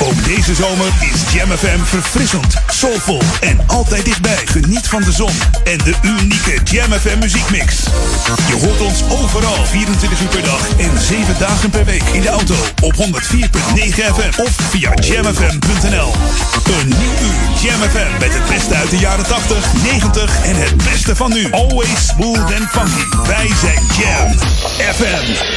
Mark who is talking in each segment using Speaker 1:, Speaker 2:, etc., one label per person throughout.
Speaker 1: Ook deze zomer is Jam FM verfrissend, soulvol en altijd dichtbij. Geniet van de zon en de unieke Jam FM muziekmix. Je hoort ons overal 24 uur per dag en 7 dagen per week. In de auto op 104.9 FM of via jamfm.nl. Een nieuw uur Jam FM met het beste uit de jaren 80, 90 en het beste van nu. Always smooth and funky. Wij zijn Jam FM.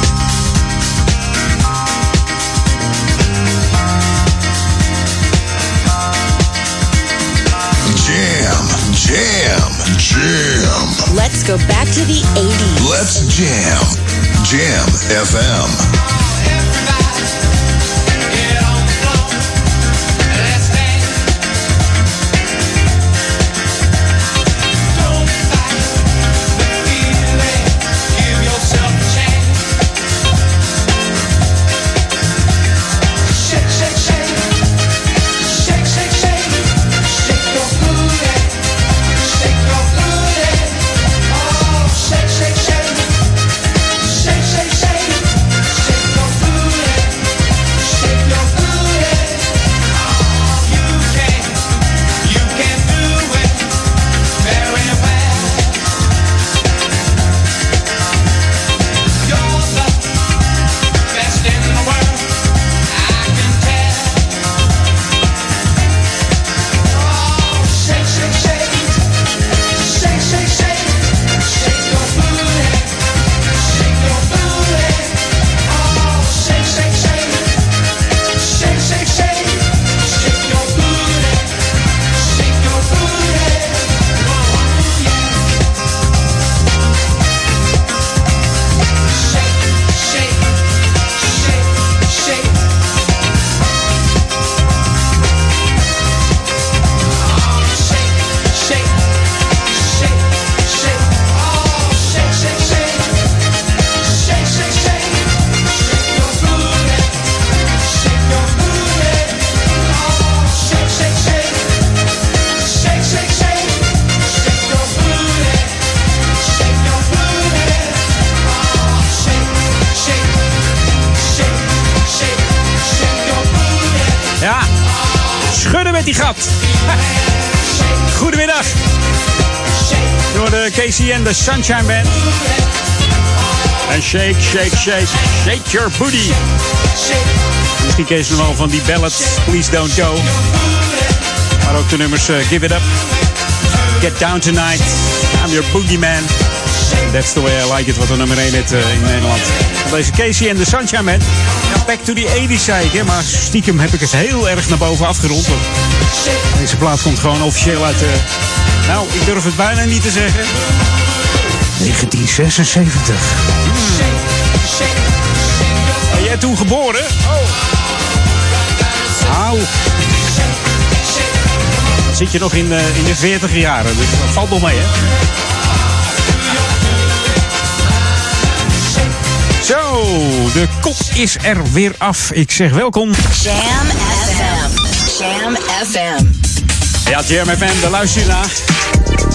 Speaker 2: Jam, jam.
Speaker 3: Let's go back to the 80s.
Speaker 2: Let's jam. Jam FM.
Speaker 4: De Sunshine Band. En shake, shake, shake, shake your booty. Misschien kees je wel van die ballads, Please Don't Go. Maar ook de nummers eh, Give It Up, Get Down Tonight, I'm Your Boogeyman. That's the way I like it, wat de nummer 1 hit eh, in Nederland. Deze Casey en de Sunshine. Ja, back to the 80s zei ik, maar stiekem heb ik het heel erg naar boven afgerond. Deze plaat komt gewoon officieel uit, eh, nou, ik durf het bijna niet te zeggen. 1976. Ben jij toen geboren? Auw. Dan zit je nog in, de- in de 40 jaren, dus dat valt nog mee, hè? Zo, de kop is er weer af. Ik zeg welkom.
Speaker 3: Jam FM. Jam FM.
Speaker 4: Ja, Jam FM, daar luister je naar.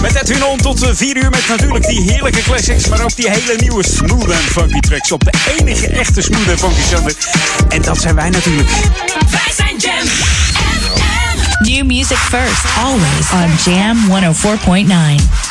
Speaker 4: Met Edwin On tot 4 uur met natuurlijk die heerlijke classics, maar ook die hele nieuwe smooth and funky tracks op de enige echte smooth and funky zender. En dat zijn wij natuurlijk.
Speaker 3: Wij zijn Jam FM. New music first, always on Jam 104.9.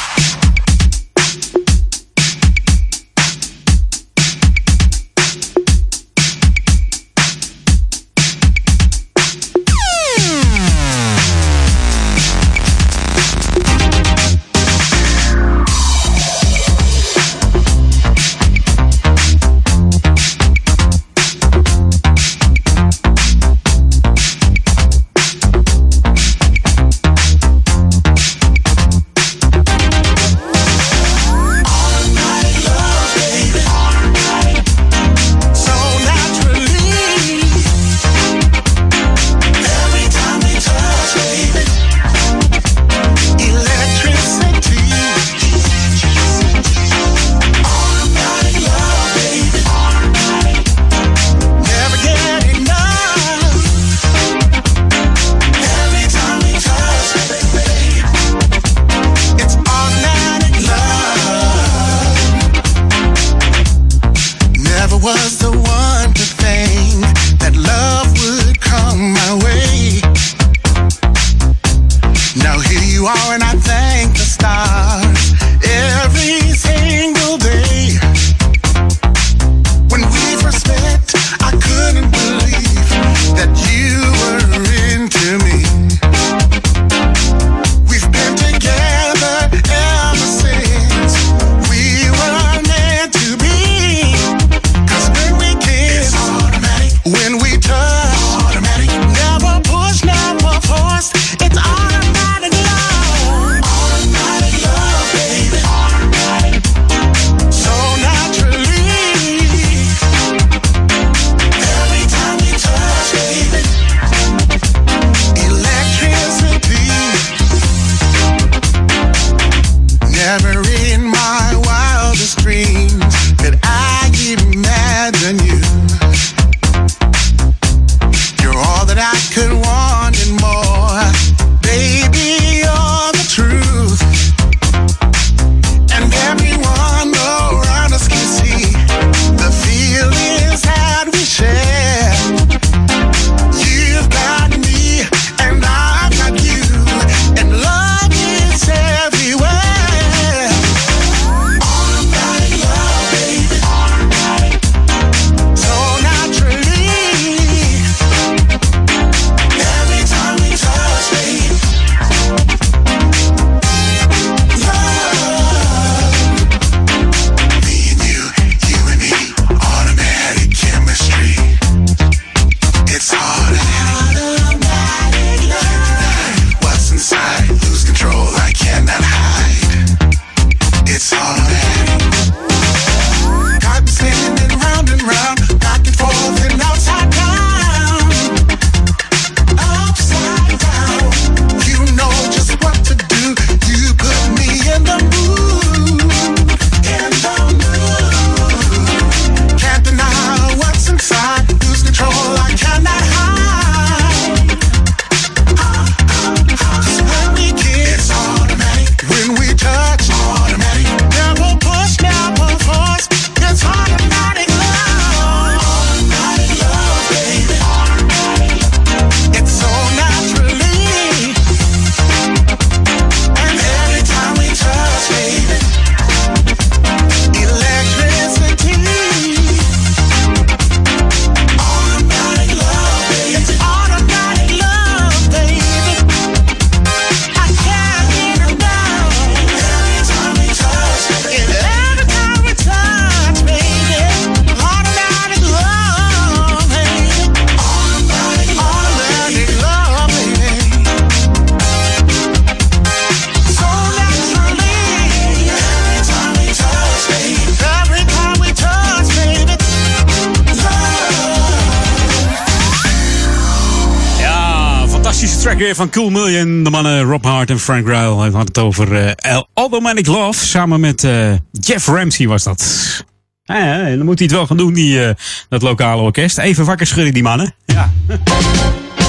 Speaker 4: van Cool Million. De mannen Rob Hart en Frank Ryle. Hij had het over uh, Automatic Love. Samen met uh, Jeff Ramsey was dat. Ja, dan moet hij het wel gaan doen, die, uh, dat lokale orkest. Even wakker schudden, die mannen. Ja.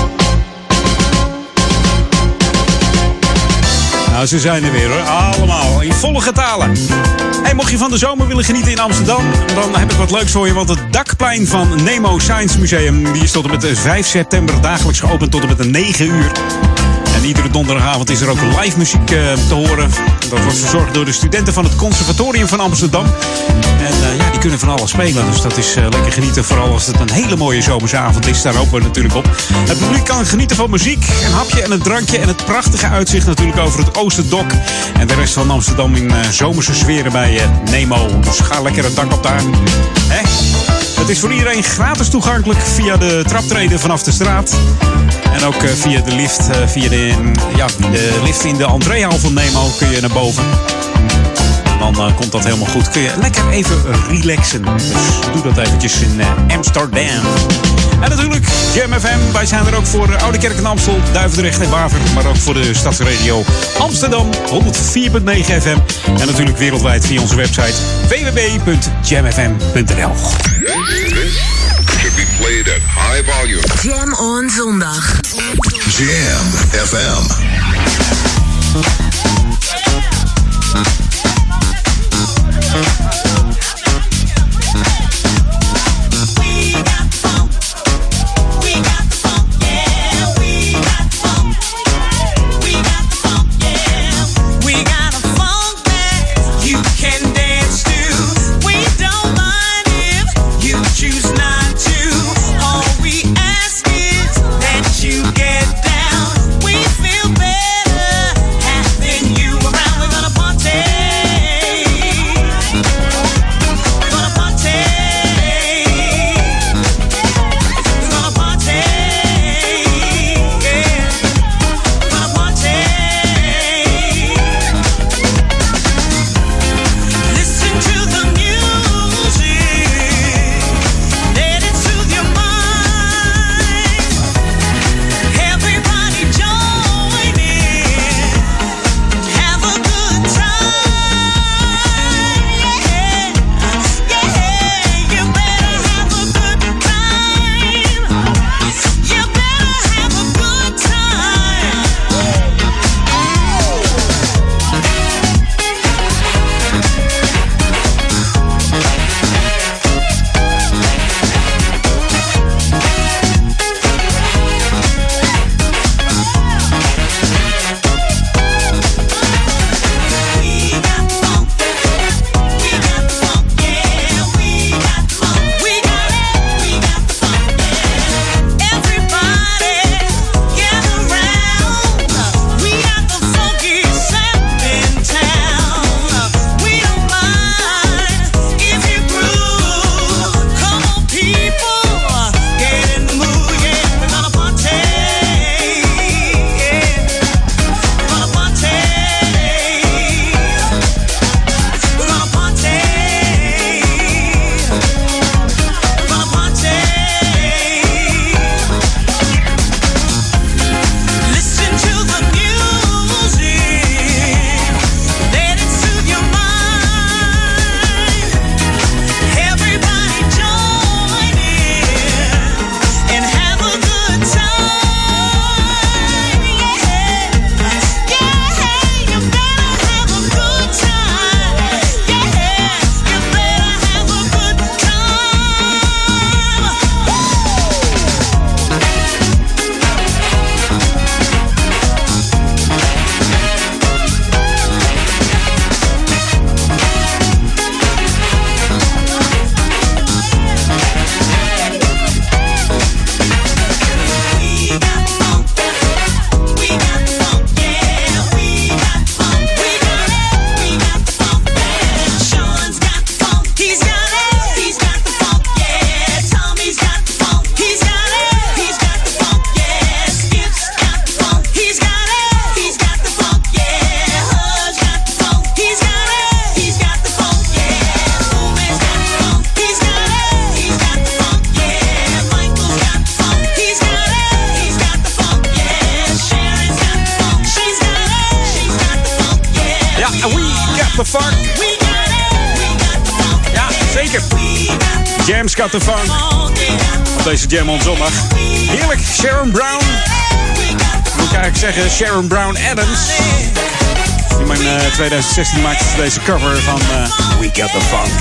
Speaker 4: Nou, ze zijn er weer hoor. Allemaal in volle getalen. Hey, mocht je van de zomer willen genieten in Amsterdam, dan heb ik wat leuks voor je. Want het dakplein van Nemo Science Museum die is tot en met 5 september dagelijks geopend tot en met 9 uur. En iedere donderdagavond is er ook live muziek uh, te horen. Dat wordt verzorgd door de studenten van het Conservatorium van Amsterdam. En uh, ja, die kunnen van alles spelen. Dus dat is uh, lekker genieten. Vooral als het een hele mooie zomersavond is. Daar hopen we natuurlijk op. Het publiek kan genieten van muziek, een hapje en een drankje. En het prachtige uitzicht natuurlijk over het Oosterdok. En de rest van Amsterdam in zomerse sferen bij Nemo. Dus ga lekker een dak op daar. Hè? Het is voor iedereen gratis toegankelijk via de traptreden vanaf de straat. En ook via de lift, via de, ja, de lift in de entreehal van Nemo kun je naar boven. En dan uh, komt dat helemaal goed. Kun je lekker even relaxen. Dus doe dat eventjes in uh, Amsterdam. En natuurlijk Jam FM. Wij zijn er ook voor Oude Kerk en Amstel, Duivendrecht en Waver. Maar ook voor de stadsradio Amsterdam 104.9 FM. En natuurlijk wereldwijd via onze website www.jamfm.nl
Speaker 2: should be played at high volume.
Speaker 3: Jam on zondag.
Speaker 2: Jam FM.
Speaker 5: Get
Speaker 4: Jam on zondag. Heerlijk, Sharon Brown. Moet ik eigenlijk zeggen, Sharon Brown Adams. In mijn uh, 2016 maakte ze deze cover van uh, We Got The Funk.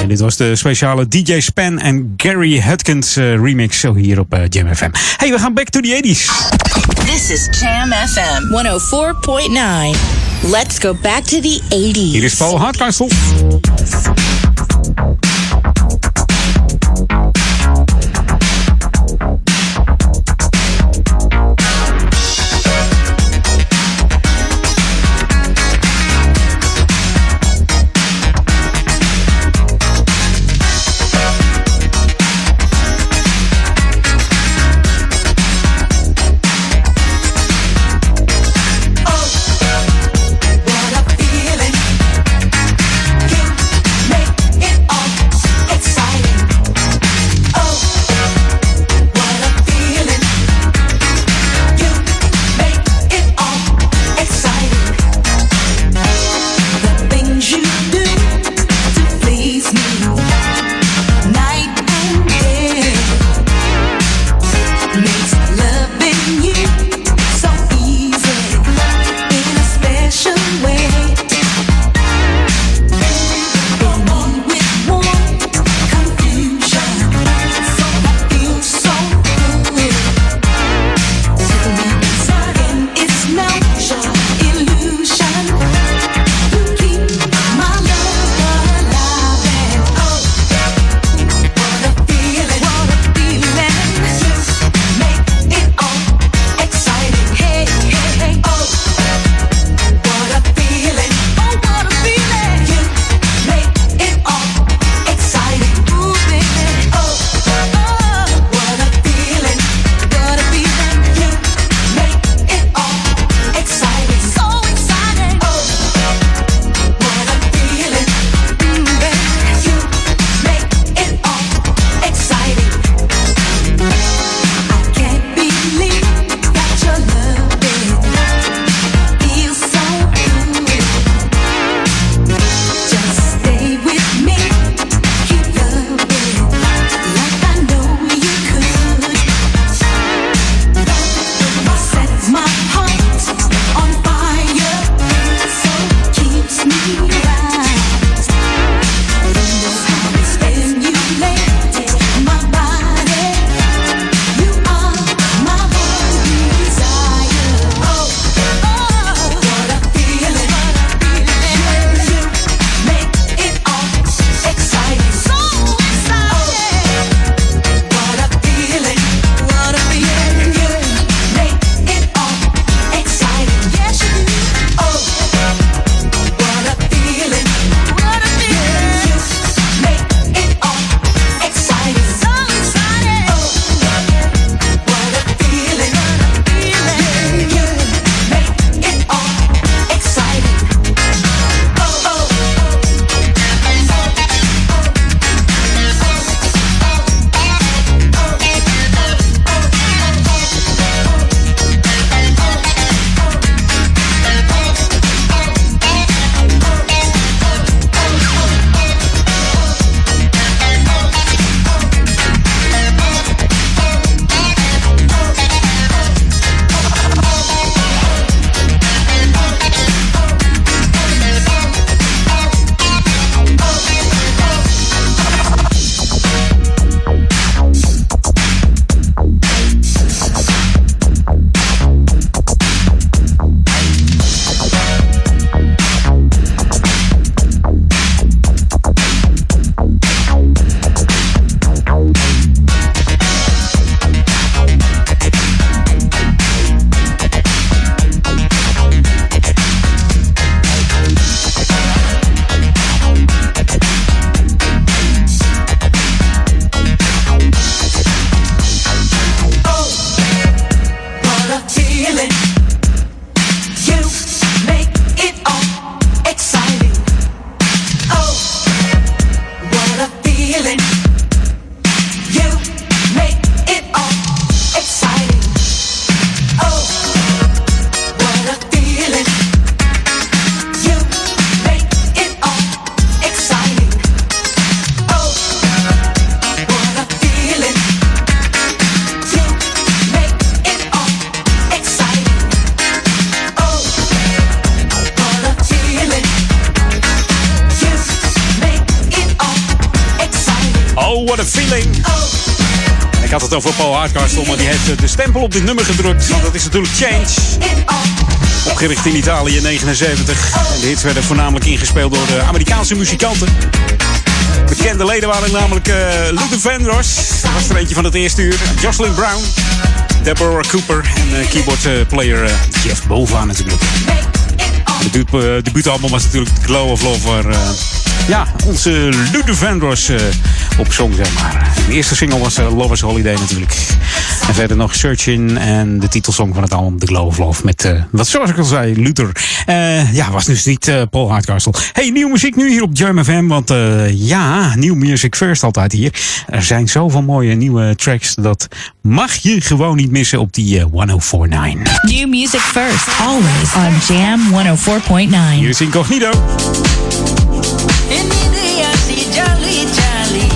Speaker 4: En dit was de speciale DJ Span en Gary Hudkins uh, remix zo hier op Jam FM. Hey, we gaan back to the 80s.
Speaker 3: This is Jam FM 104.9. Let's go back to the 80s.
Speaker 4: Hier is Paul Hardcastle. Op dit nummer gedrukt. Dat is natuurlijk Change. Opgericht in Italië in 79. En de hits werden voornamelijk ingespeeld door de Amerikaanse muzikanten. Bekende leden waren namelijk uh, Luther Vandross. Dat was er eentje van het eerste uur. Jocelyn Brown. Deborah Cooper. En uh, keyboardplayer uh, Jeff Bova natuurlijk. Het debuutalbum was natuurlijk The Glow of Love. Waar onze Luther Vandross op zong, zeg maar. De eerste single was Lovers Holiday natuurlijk. En verder nog Searching en de titelsong van het album The Glow of Love. Met, uh, wat zoals ik al zei, Luther. Ja, was dus niet Paul Hardcastle. Hey, nieuwe muziek nu hier op Jam FM. Want ja, nieuw music first altijd hier. Er zijn zoveel mooie nieuwe tracks. Dat mag je gewoon niet missen op die 1049.
Speaker 3: New music first, always on Jam 104.9.
Speaker 4: Hier is Incognito. ini dia si jali jali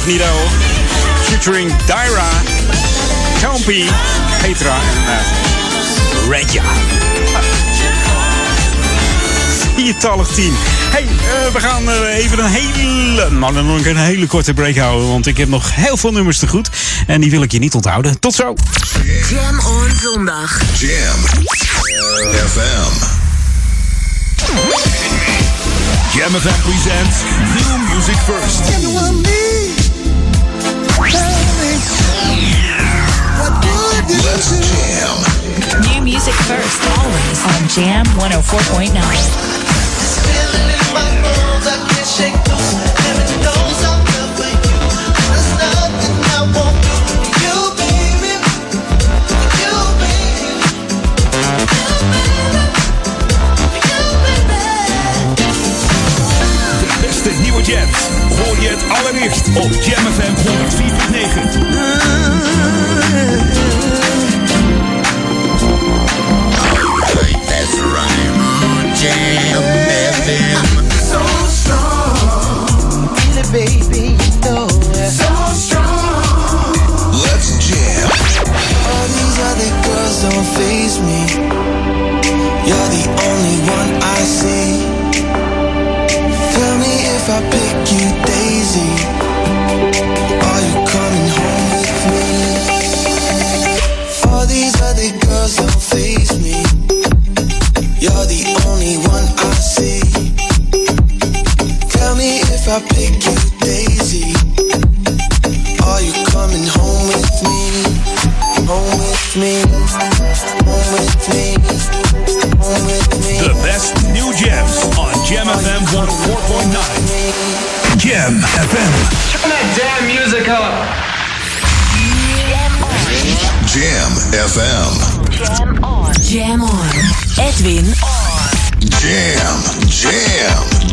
Speaker 4: Incognito. Featuring Dyra, Campy, Petra en uh, Redja. Viertallig team. Hey, uh, we gaan uh, even een hele, nou dan nog een hele korte break houden. Want ik heb nog heel veel nummers te goed. En die wil ik je niet onthouden. Tot zo.
Speaker 3: Jam on zondag.
Speaker 2: Jam FM.
Speaker 1: Jam FM presents New Music First.
Speaker 6: New music first, always on Jam 104.9.
Speaker 1: De nieuwe jams. Hoor je het allereerst op Jam FM 104.9.
Speaker 2: That's right. Jam FM. Let's jam.
Speaker 7: All these other girls don't faze me. I pick you, Daisy. Are you coming home with me? Home with me. Home with me. Home with me.
Speaker 1: The best new jams on Jam FM 104.9. Jam FM. Turn that damn music up.
Speaker 2: Jam FM.
Speaker 3: Jam on. Jam on. Edwin on.
Speaker 2: Jam.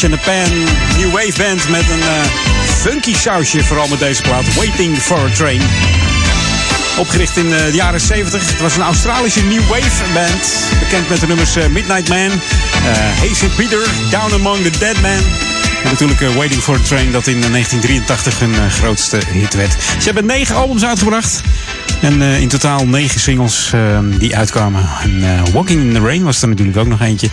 Speaker 4: Flash in the Pan, New Wave Band met een uh, funky sausje. Vooral met deze plaat, Waiting for a Train. Opgericht in uh, de jaren 70. Het was een Australische New Wave band. Bekend met de nummers uh, Midnight Man, St. Peter, Down Among the Dead Man. En natuurlijk Waiting for a Train, dat in 1983 hun grootste hit werd. Ze hebben negen albums uitgebracht. En in totaal negen singles die uitkwamen. En Walking in the Rain was er natuurlijk ook nog eentje.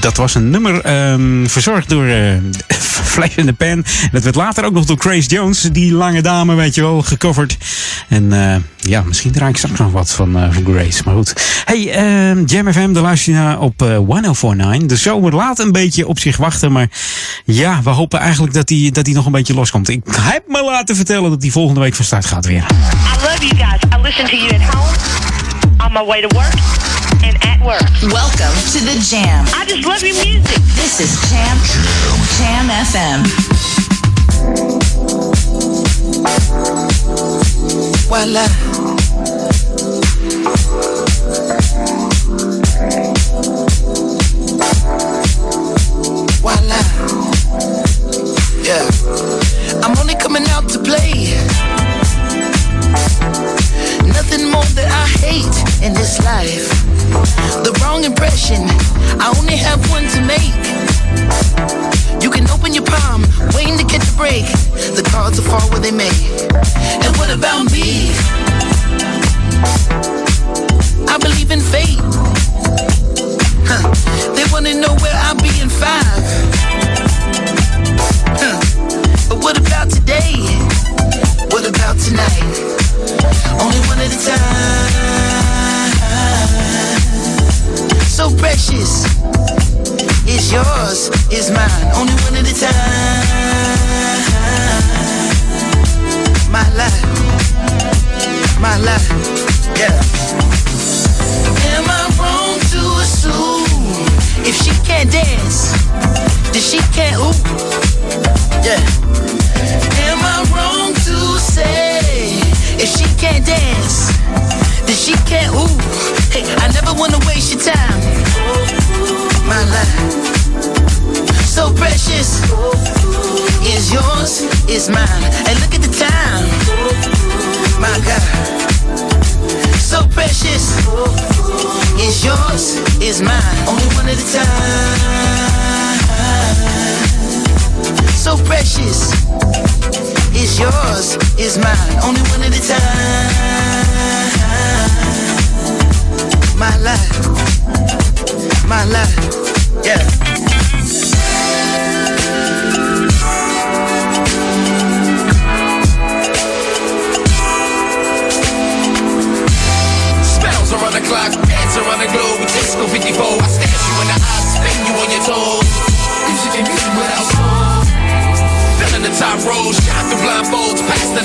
Speaker 4: Dat was een nummer um, verzorgd door Flash in the Pan. Dat werd later ook nog door Grace Jones, die lange dame, weet je wel, gecoverd. En ja, misschien draai ik straks nog wat van, van Grace. Maar goed. Hey, Jam FM, de luister je naar op 1049. De zomer laat een beetje op zich wachten. Maar ja, we hopen eigenlijk dat hij dat nog een beetje loskomt. Ik heb me laten vertellen dat hij volgende week van start gaat weer.
Speaker 8: I love you guys. I listen to you at on my way to work, and at work.
Speaker 5: Welcome to the Jam.
Speaker 8: I just love your music.
Speaker 5: This is Jam Jam, Jam FM.
Speaker 9: Voila. Voila. Yeah. I'm only coming out to play. In this life. The wrong impression, I only have one to make. You can open your palm, waiting to catch a break. The cards will fall where they may. And what about me? I believe in fate. Huh. They wanna know where I'll be in five. Huh. But what about today? What about tonight? Only one at a time. So precious. It's yours, it's mine. Only one at a time. My life. My life. Yeah. Am I wrong to assume if she can't dance, then she can't ooh? Yeah. Am I wrong if she can't dance, then she can't ooh? Hey, I never wanna waste your time. My life, so precious, is yours, is mine. And look at the time, my God, so precious, is yours, is mine. Only one at a time. So precious, is yours, is mine. Only one at a time. My life, my life, yeah.
Speaker 10: Spells around the clock, dance around the globe disco 54. I stare you in the eyes, spin you on your toes.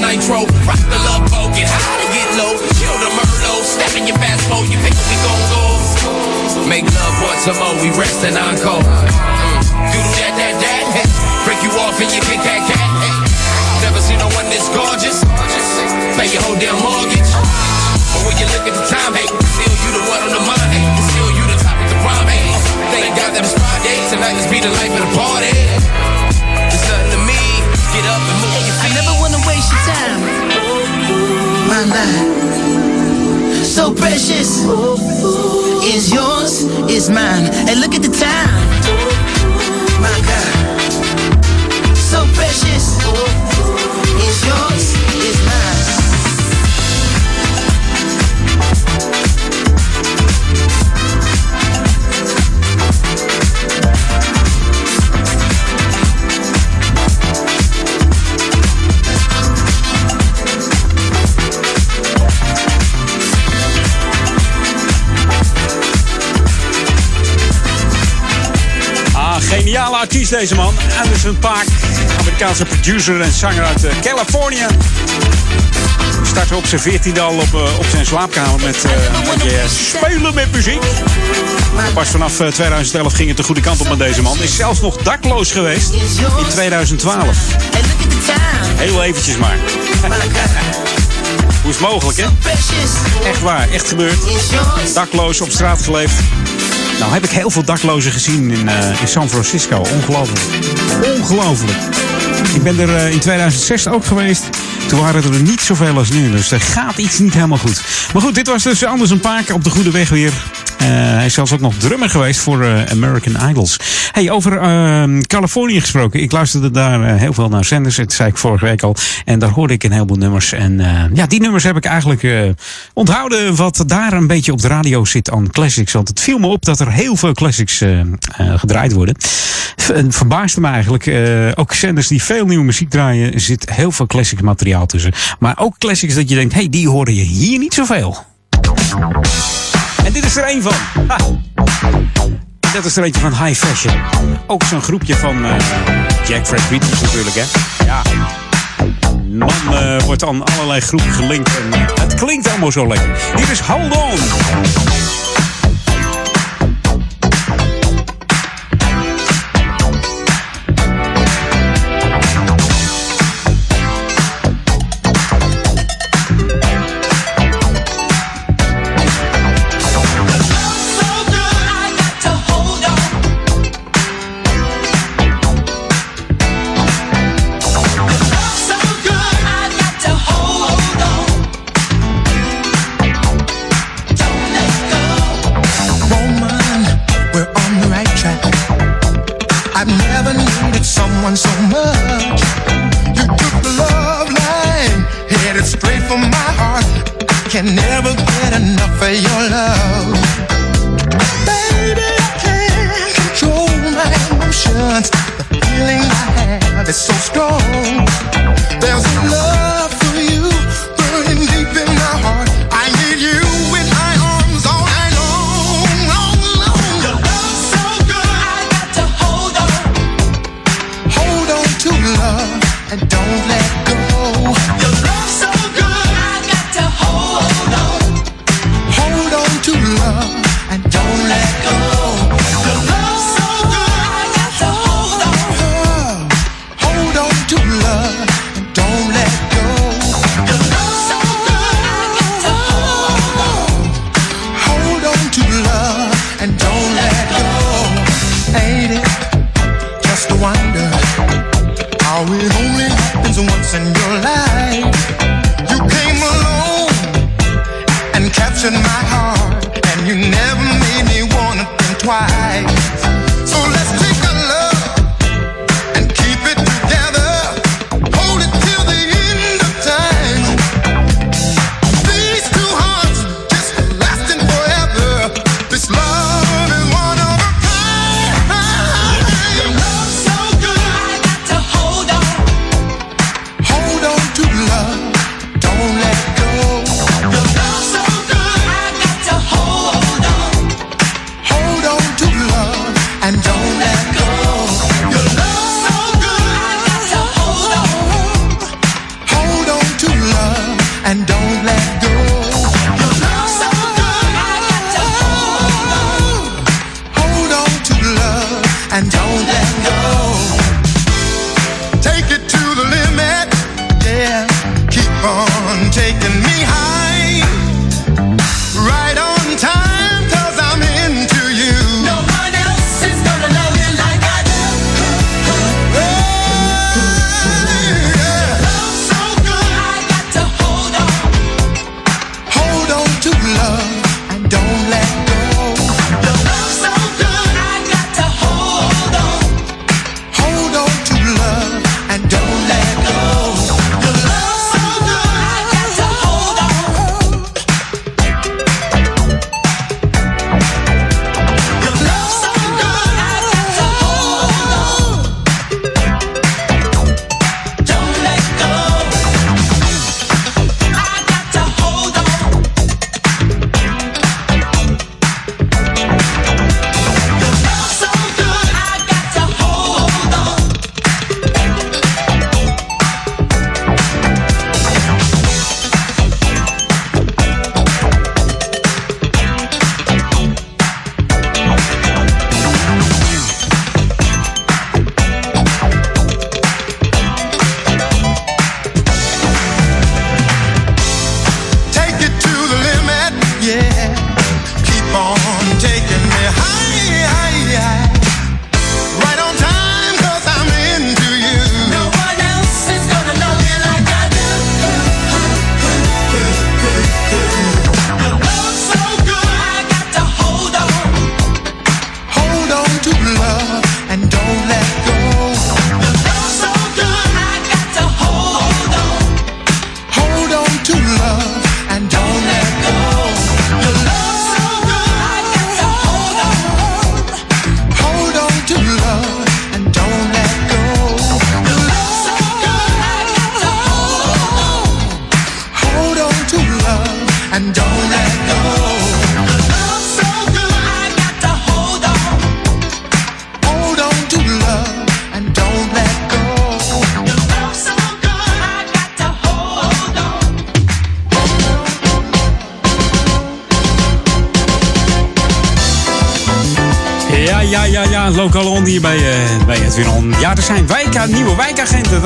Speaker 10: Nitro. Rock the love boat, get high to get low. Chill the Merlot, step in your fast boat, you pick what we gon' go. Make love once some more, we rest and encore. Mm. Do that, that, that. Break you off and you kick that cat. Never seen no one this gorgeous. Pay your whole damn mortgage. But when you look at the time, hey, still you the one on the mind, hey. Still you the top of the rhyme, hey. Thank God that it's Friday, tonight let's be the life of the party.
Speaker 9: Time. My life, so precious, is yours, is mine. And look at the time, my God,
Speaker 4: artiest deze man. Anderson Paak, Amerikaanse producer en zanger uit eh, Californië. Startte op zijn 14 al op, eh, op zijn slaapkamer met een beetje spelen met muziek. Pas vanaf eh, 2011 ging het de goede kant op met deze man. Is zelfs nog dakloos geweest in 2012.
Speaker 9: And look at the time,
Speaker 4: Heel eventjes maar. Hoe is het mogelijk, hè? Echt waar, echt gebeurd. Dakloos op straat geleefd.
Speaker 11: Nou heb ik heel veel daklozen gezien in, eh, in San Francisco. Ongelooflijk. Ongelooflijk. Ik ben er eh, in 2006 ook geweest. Toen waren er niet zoveel als nu. Dus er gaat iets niet helemaal goed. Maar goed, dit was dus anders een paar keer op de goede weg weer. Eh, hij is zelfs ook nog drummer geweest voor eh, American Idols. Hey, over uh, Californië gesproken. Ik luisterde daar uh, heel veel naar zenders. Dat zei ik vorige week al. En daar hoorde ik een heleboel nummers. En ja, die nummers heb ik eigenlijk onthouden. Wat daar een beetje op de radio zit aan classics. Want het viel me op dat er heel veel classics gedraaid worden. En verbaasde me eigenlijk. ook zenders die veel nieuwe muziek draaien. zit heel veel classic materiaal tussen. Maar ook classics dat je denkt. hey, die hoorde je hier niet zoveel. Dit is er één van. Dat is er eentje van High Fashion. Ook zo'n groepje van uh, Jack Fred Beatles natuurlijk, hè? Ja. Man uh, wordt aan allerlei groepen gelinkt. En uh, het klinkt allemaal zo lekker. Hier is Hold On.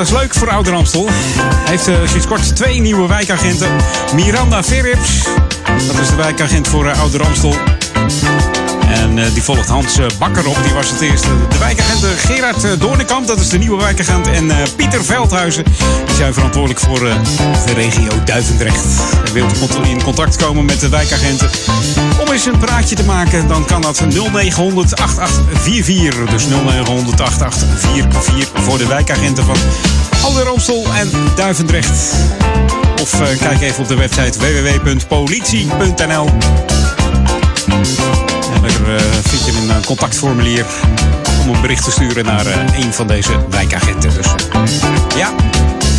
Speaker 4: Dat is leuk voor Ouder. Hij heeft uh, sinds kort twee nieuwe wijkagenten. Miranda Philips. Dat is de wijkagent voor uh, Amstel. En uh, die volgt Hans Bakker op, die was het eerste. De wijkagent Gerard Doornekamp, dat is de nieuwe wijkagent. En Pieter Veldhuizen, die zijn verantwoordelijk voor de regio Duivendrecht. En wilt in contact komen met de wijkagenten eens een praatje te maken, dan kan dat 0900 8844. Dus 0900 8844 voor de wijkagenten van Alder Amstel en Duivendrecht. Of uh, kijk even op de website www.politie.nl. En daar uh, vind je een contactformulier om een bericht te sturen naar een van deze wijkagenten. Dus ja,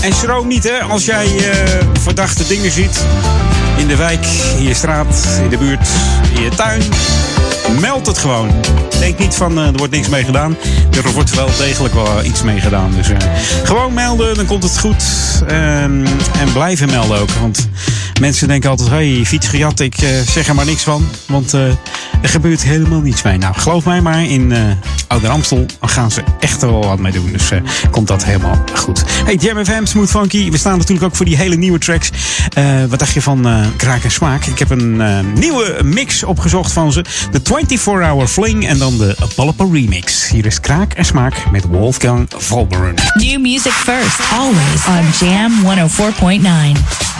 Speaker 4: en schroom niet hè, als jij verdachte dingen ziet in de wijk, in je straat, in de buurt, in je tuin. Meld het gewoon. Denk niet van uh, er wordt niks mee gedaan. Er wordt wel degelijk wel iets mee gedaan. Dus uh, gewoon melden, dan komt het goed. Um, en blijven melden ook. Want mensen denken altijd: hé, hey, fiets gejat, ik uh, zeg er maar niks van. Want er gebeurt helemaal niets mee. Nou, geloof mij maar, in Ouder Amstel gaan ze echt er wel wat mee doen. Dus komt dat helemaal goed. Hey, Jam FM, Smooth Funky. We staan natuurlijk ook voor die hele nieuwe tracks. wat dacht je van Kraak en Smaak? Ik heb een nieuwe mix opgezocht van ze. De 24-Hour Fling en dan de Apollo Remix. Hier is Kraak en Smaak met Wolfgang Volberen.
Speaker 5: New music first, always on Jam 104.9.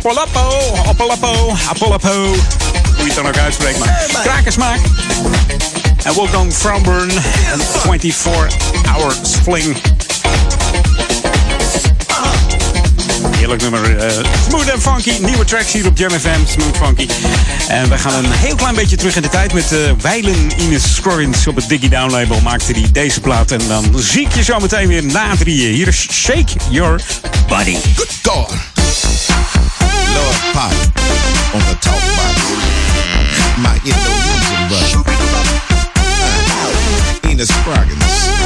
Speaker 4: Appalapo, Appalapo, Appalapo. Hoe je het dan ook uitspreekt, maar. krakersmaak. En Wolfgang Fromburn. 24-hour fling. Heerlijk nummer. Eh, smooth and funky. Nieuwe tracks hier op Jam FM. Smooth funky. En we gaan een heel klein beetje terug in de tijd met uh, Weilen Ines Scorins. op het Diggy Down label. Maakte die deze plaat. En dan zie ik je zo meteen weer na drieën. Hier is Shake Your Body.
Speaker 12: Good God. Lord Pop on the talk box. My Indonesian uh, brother. Enos Scroggins.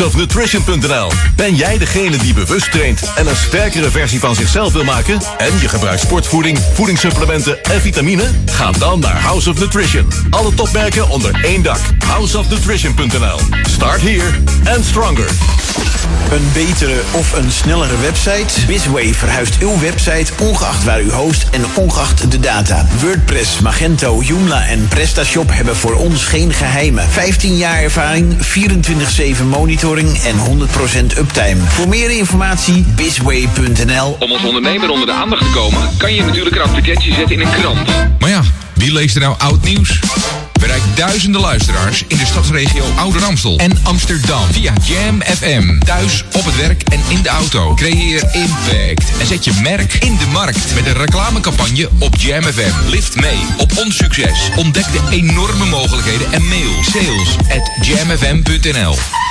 Speaker 13: houseofnutrition.nl. Ben jij degene die bewust traint en een sterkere versie van zichzelf wil maken? En je gebruikt sportvoeding, voedingssupplementen en vitamine? Ga dan naar House of Nutrition. Alle topmerken onder één dak. houseofnutrition.nl. Start here and stronger.
Speaker 14: Een betere of een snellere website? Bizway verhuist uw website ongeacht waar u host en ongeacht de data. WordPress, Magento, Joomla en PrestaShop hebben voor ons geen geheimen. 15 jaar ervaring, 24-7 monitoring en 100% uptime. Voor meer informatie bizway.nl.
Speaker 15: Om als ondernemer onder de aandacht te komen, kan je natuurlijk een advertentie zetten in een krant.
Speaker 16: Maar ja, wie leest er nou oud nieuws? Bereik duizenden luisteraars in de stadsregio Ouder Amstel en Amsterdam via Jam FM. Thuis, op het werk en in de auto. Creëer impact en zet je merk in de markt met een reclamecampagne op Jam FM. Lift mee op ons succes. Ontdek de enorme mogelijkheden en mail sales at jamfm.nl.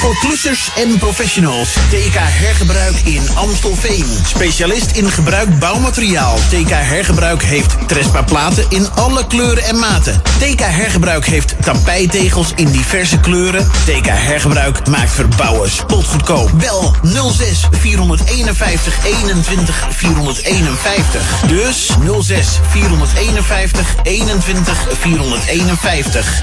Speaker 14: Voor klussers en professionals. TK Hergebruik in Amstelveen. Specialist in gebruikt bouwmateriaal. TK Hergebruik heeft Trespa platen in alle kleuren en maten. TK Hergebruik heeft tapijtegels in diverse kleuren. TK Hergebruik maakt verbouwen spotgoedkoop. Bel 06 451 21 451. Dus 06 451 21 451.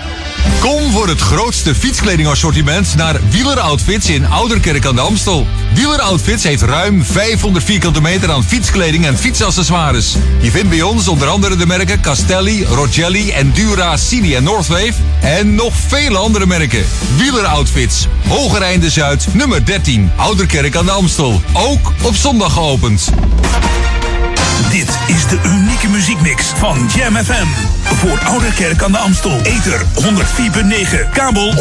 Speaker 17: Kom voor het grootste fietskledingassortiment naar Wieler Outfits in Ouderkerk aan de Amstel. Wieler Outfits heeft ruim 500 vierkante meter aan fietskleding en fietsaccessoires. Je vindt bij ons onder andere de merken Castelli, Rogelli, Endura, Cini en Northwave. En nog vele andere merken. Wieler Outfits, Hogereinde Zuid, nummer 13, Ouderkerk aan de Amstel. Ook op zondag geopend.
Speaker 1: Dit is de unieke muziekmix van Jam FM. Voor Ouderkerk aan de Amstel. Ether 104.9, kabel 103.3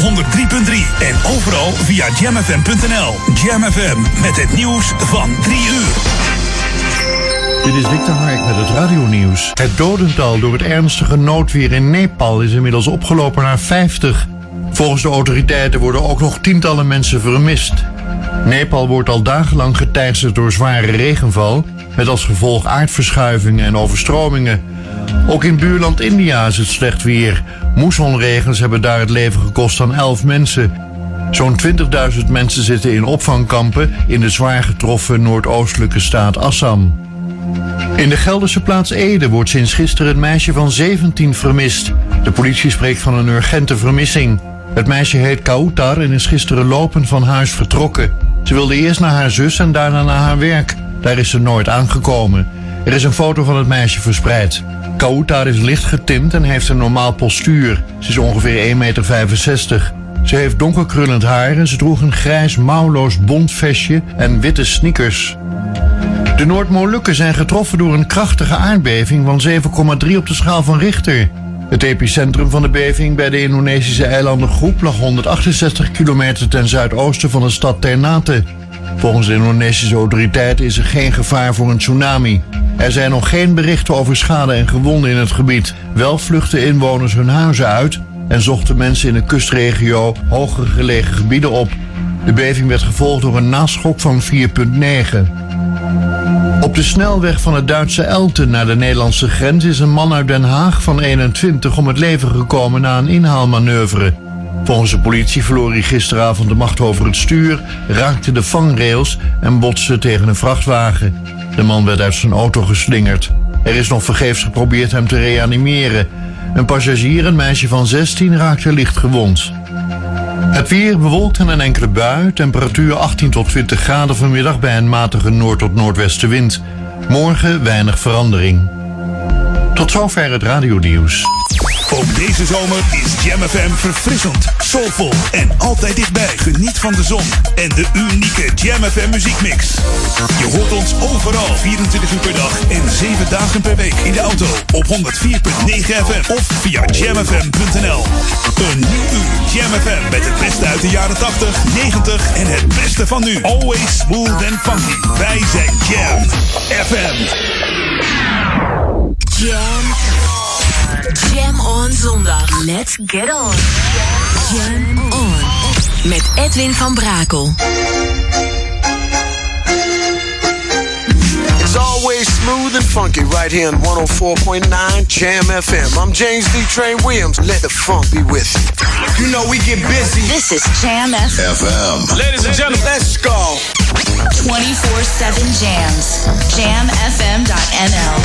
Speaker 1: en overal via jamfm.nl. Jam FM met het nieuws van 3 uur.
Speaker 18: Dit is Victor Hark met het radionieuws. Het dodental door het ernstige noodweer in Nepal is inmiddels opgelopen naar 50. Volgens de autoriteiten worden ook nog tientallen mensen vermist. Nepal wordt al dagenlang geteisterd door zware regenval, met als gevolg aardverschuivingen en overstromingen. Ook in buurland India is het slecht weer. Moessonregens hebben daar het leven gekost aan 11 mensen. Zo'n 20.000 mensen zitten in opvangkampen in de zwaar getroffen noordoostelijke staat Assam. In de Gelderse plaats Ede wordt sinds gisteren een meisje van 17 vermist. De politie spreekt van een urgente vermissing. Het meisje heet Kautar en is gisteren lopend van huis vertrokken. Ze wilde eerst naar haar zus en daarna naar haar werk. Daar is ze nooit aangekomen. Er is een foto van het meisje verspreid. Kautar is licht getint en heeft een normaal postuur. Ze is ongeveer 1,65 meter. Ze heeft donkerkrullend haar en ze droeg een grijs mouwloos bont vestje en witte sneakers. De Noord-Molukken zijn getroffen door een krachtige aardbeving van 7,3 op de schaal van Richter. Het epicentrum van de beving bij de Indonesische eilanden Groep lag 168 kilometer ten zuidoosten van de stad Ternate. Volgens de Indonesische autoriteiten is er geen gevaar voor een tsunami. Er zijn nog geen berichten over schade en gewonden in het gebied. Wel vluchten inwoners hun huizen uit en zochten mensen in de kustregio hoger gelegen gebieden op. De beving werd gevolgd door een naschok van 4,9. Op de snelweg van het Duitse Elten naar de Nederlandse grens is een man uit Den Haag van 21 om het leven gekomen na een inhaalmanoeuvre. Volgens de politie verloor hij gisteravond de macht over het stuur, raakte de vangrails en botste tegen een vrachtwagen. De man werd uit zijn auto geslingerd. Er is nog vergeefs geprobeerd hem te reanimeren. Een passagier, een meisje van 16, raakte licht gewond. Het weer bewolkt en een enkele bui. Temperatuur 18 tot 20 graden vanmiddag bij een matige noord- tot noordwestenwind. Morgen weinig verandering. Tot zover het radionieuws.
Speaker 1: Ook deze zomer is Jam FM verfrissend, soulvol en altijd dichtbij. Geniet van de zon en de unieke Jam FM muziekmix. Je hoort ons overal 24 uur per dag en 7 dagen per week in de auto op 104.9 FM of via jamfm.nl. Een nieuw uur Jam FM met het beste uit de jaren 80, 90 en het beste van nu. Always smooth and funky. Wij zijn Jam FM.
Speaker 3: Jam. Jam on zondag. Let's get on. Jam on. Met Edwin van Brakel.
Speaker 19: It's always smooth and funky right here on 104.9 Jam FM. I'm James D. Train Williams. Let the funk be with you. You know we get busy.
Speaker 6: This is Jam FM.
Speaker 19: Ladies and gentlemen, let's go.
Speaker 6: 24 7 jams. JamFM.nl.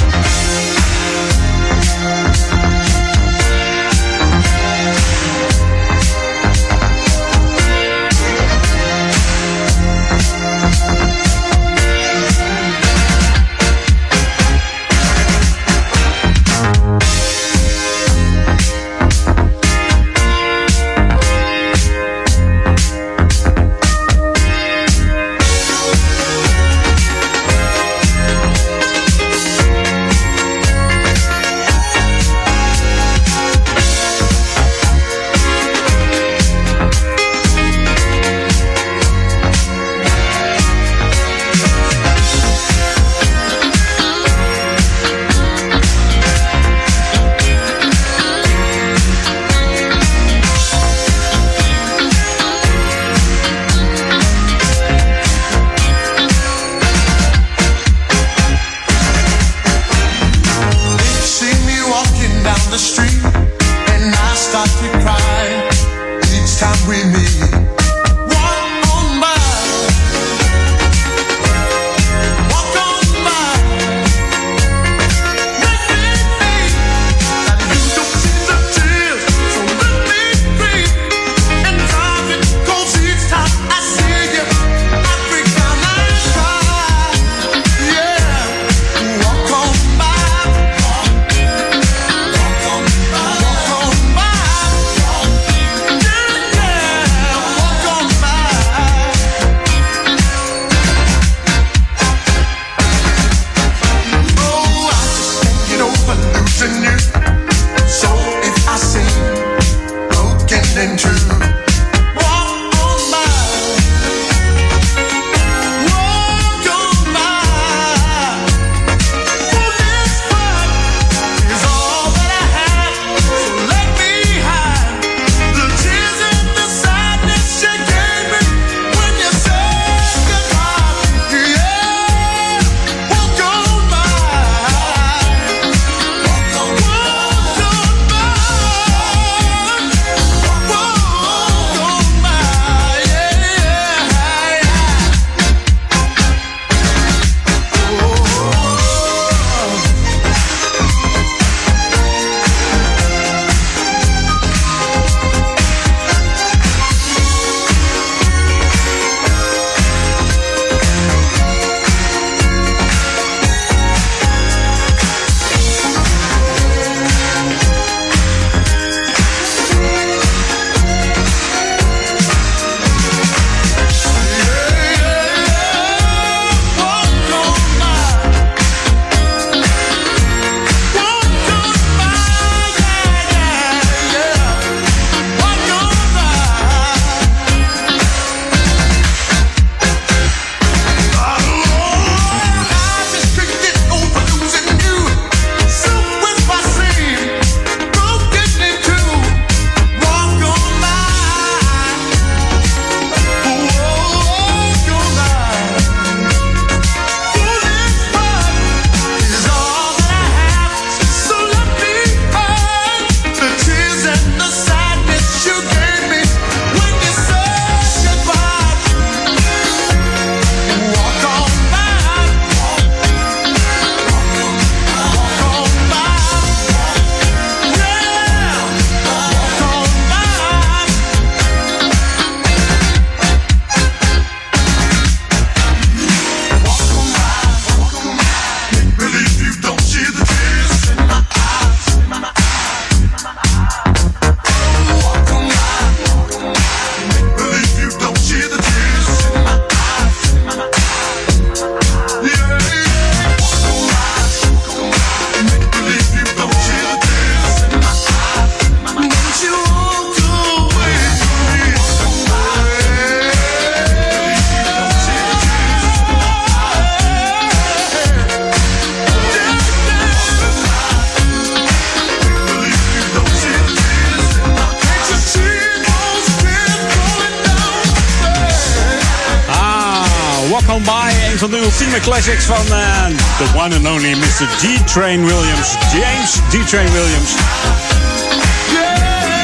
Speaker 11: classics van uh, the one and only Mr. D-Train Williams. James D-Train Williams.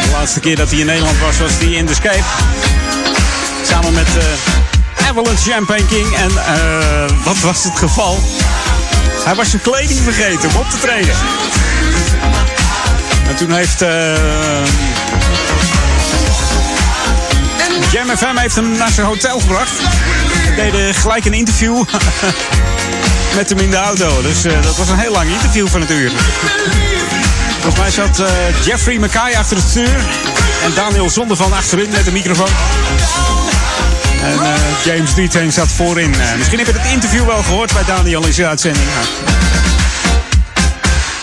Speaker 11: De laatste keer dat hij in Nederland was, was hij in The Scape. Samen met uh, Avalanche Champagne King. En uh, wat was het geval? Hij was zijn kleding vergeten om op te treden. En toen heeft... Jam FM heeft hem naar zijn hotel gebracht. Deden gelijk een interview met hem in de auto. Dus uh, dat was een heel lang interview van het uur. Volgens mij zat uh, Jeffrey Mackay achter het stuur. En Daniel Zonder van achterin met de microfoon. En James D. zat voorin. misschien heb je het interview wel gehoord bij Daniel in zijn uitzending.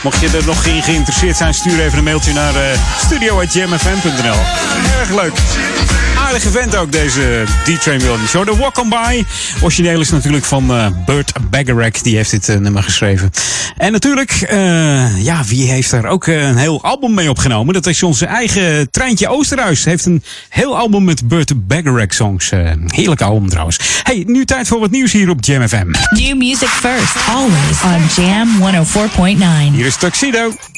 Speaker 11: Mocht je er nog in geïnteresseerd zijn, stuur even een mailtje naar uh, studio.jamfm.nl. Erg leuk. Aardige vent ook, deze D-Train Williams. Show de Walk On By. Origineel is natuurlijk van uh, Burt Bacharach. Die heeft dit uh, nummer geschreven. En natuurlijk, uh, ja, wie heeft daar ook een heel album mee opgenomen? Dat is onze eigen Treintje Oosterhuis. Heeft een heel album met Burt Bacharach songs. heerlijk album trouwens. Hey, nu tijd voor wat nieuws hier op Jam FM.
Speaker 6: New music first, always on Jam 104.9.
Speaker 11: Hier is Tuxedo. Tuxedo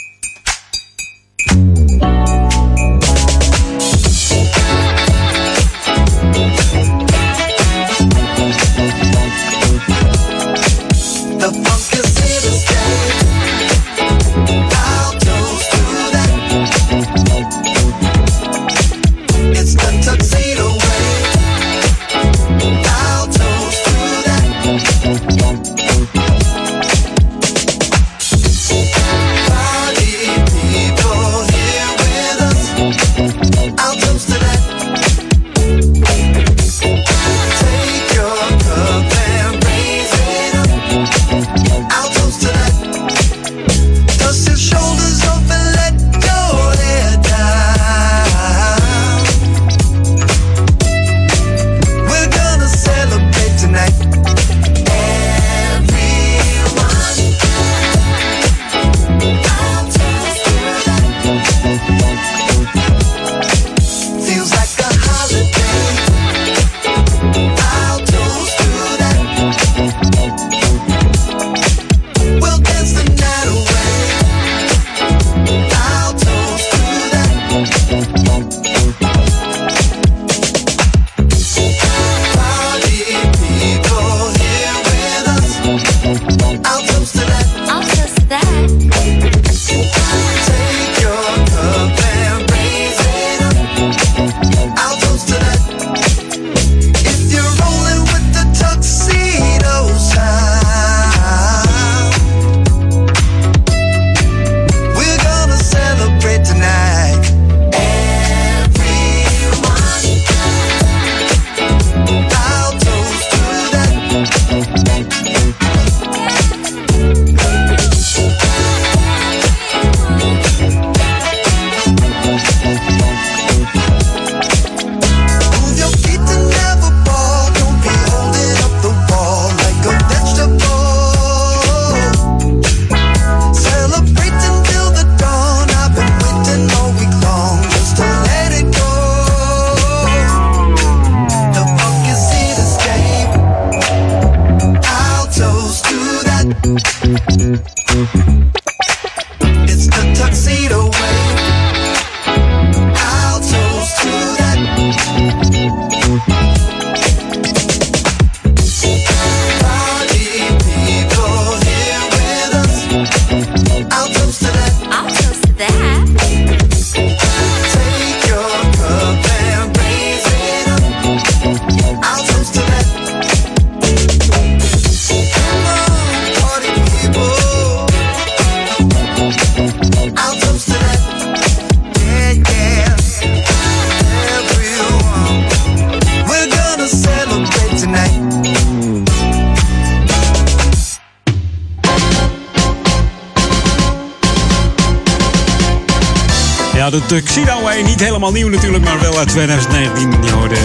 Speaker 11: helemaal nieuw natuurlijk, maar wel uit 2019. Je hoorde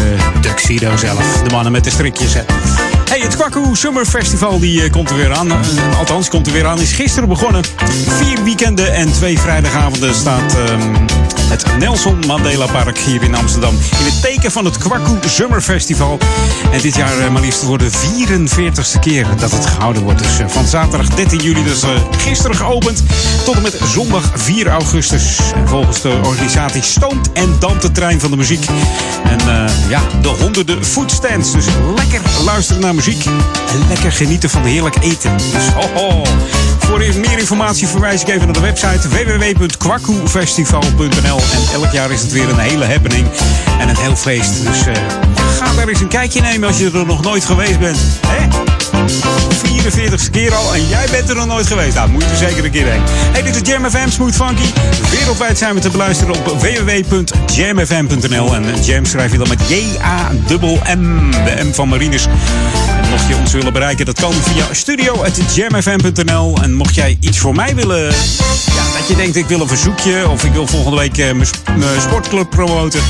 Speaker 11: Tuxedo zelf. De mannen met de strikjes. Hè. Hey, het Kwaku Summer Festival die, komt er weer aan. althans, komt er weer aan. Is gisteren begonnen. Vier weekenden en twee vrijdagavonden staat... Um,
Speaker 4: Het Nelson Mandela Park hier in Amsterdam. In het teken van het Kwaku Summer Festival. En dit jaar eh, maar liefst voor de 44ste keer dat het gehouden wordt. Dus eh, van zaterdag 13 juli, dus eh, gisteren geopend, tot en met zondag 4 augustus. En volgens de organisatie stoomt en dampt de trein van de muziek. En ja, de honderden foodstands. Dus lekker luisteren naar muziek en lekker genieten van heerlijk eten. Dus ho, ho. Voor meer informatie verwijs ik even naar de website www.kwakkoefestival.nl. En elk jaar is het weer een hele happening en een heel feest. Dus eh, ga daar eens een kijkje nemen als je er nog nooit geweest bent. Hè? 44 keer al en jij bent er nog nooit geweest. Nou, moet je er zeker een keer heen. Hey, dit is Jam FM Smooth Funky. Wereldwijd zijn we te beluisteren op www.jamfm.nl. En Jam schrijf je dan met J-A-M-M, de M van Marines. Mocht je ons willen bereiken, dat kan via studio.jamfm.nl. En mocht jij iets voor mij willen... Ja, dat je denkt, ik wil een verzoekje... of ik wil volgende week eh, mijn sp- mijn sportclub promoten...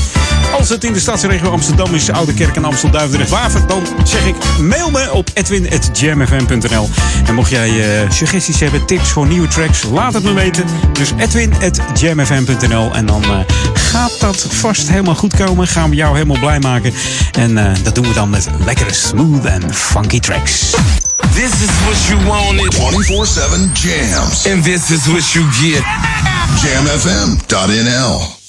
Speaker 4: Als het in de stadsregio Amsterdam is, Oude Kerk en Amstel Duivendrecht Waver, dan zeg ik mail me op edwin.jamfm.nl. En mocht jij eh, suggesties hebben, tips voor nieuwe tracks, laat het me weten. Dus edwin.jamfm.nl. En dan eh, gaat dat vast helemaal goed komen. Gaan we jou helemaal blij maken. En dat doen we dan met lekkere smooth en funky tracks.
Speaker 20: This is what you wanted.
Speaker 6: 24-7 jams.
Speaker 20: And this is what you get.
Speaker 6: Jamfm.nl.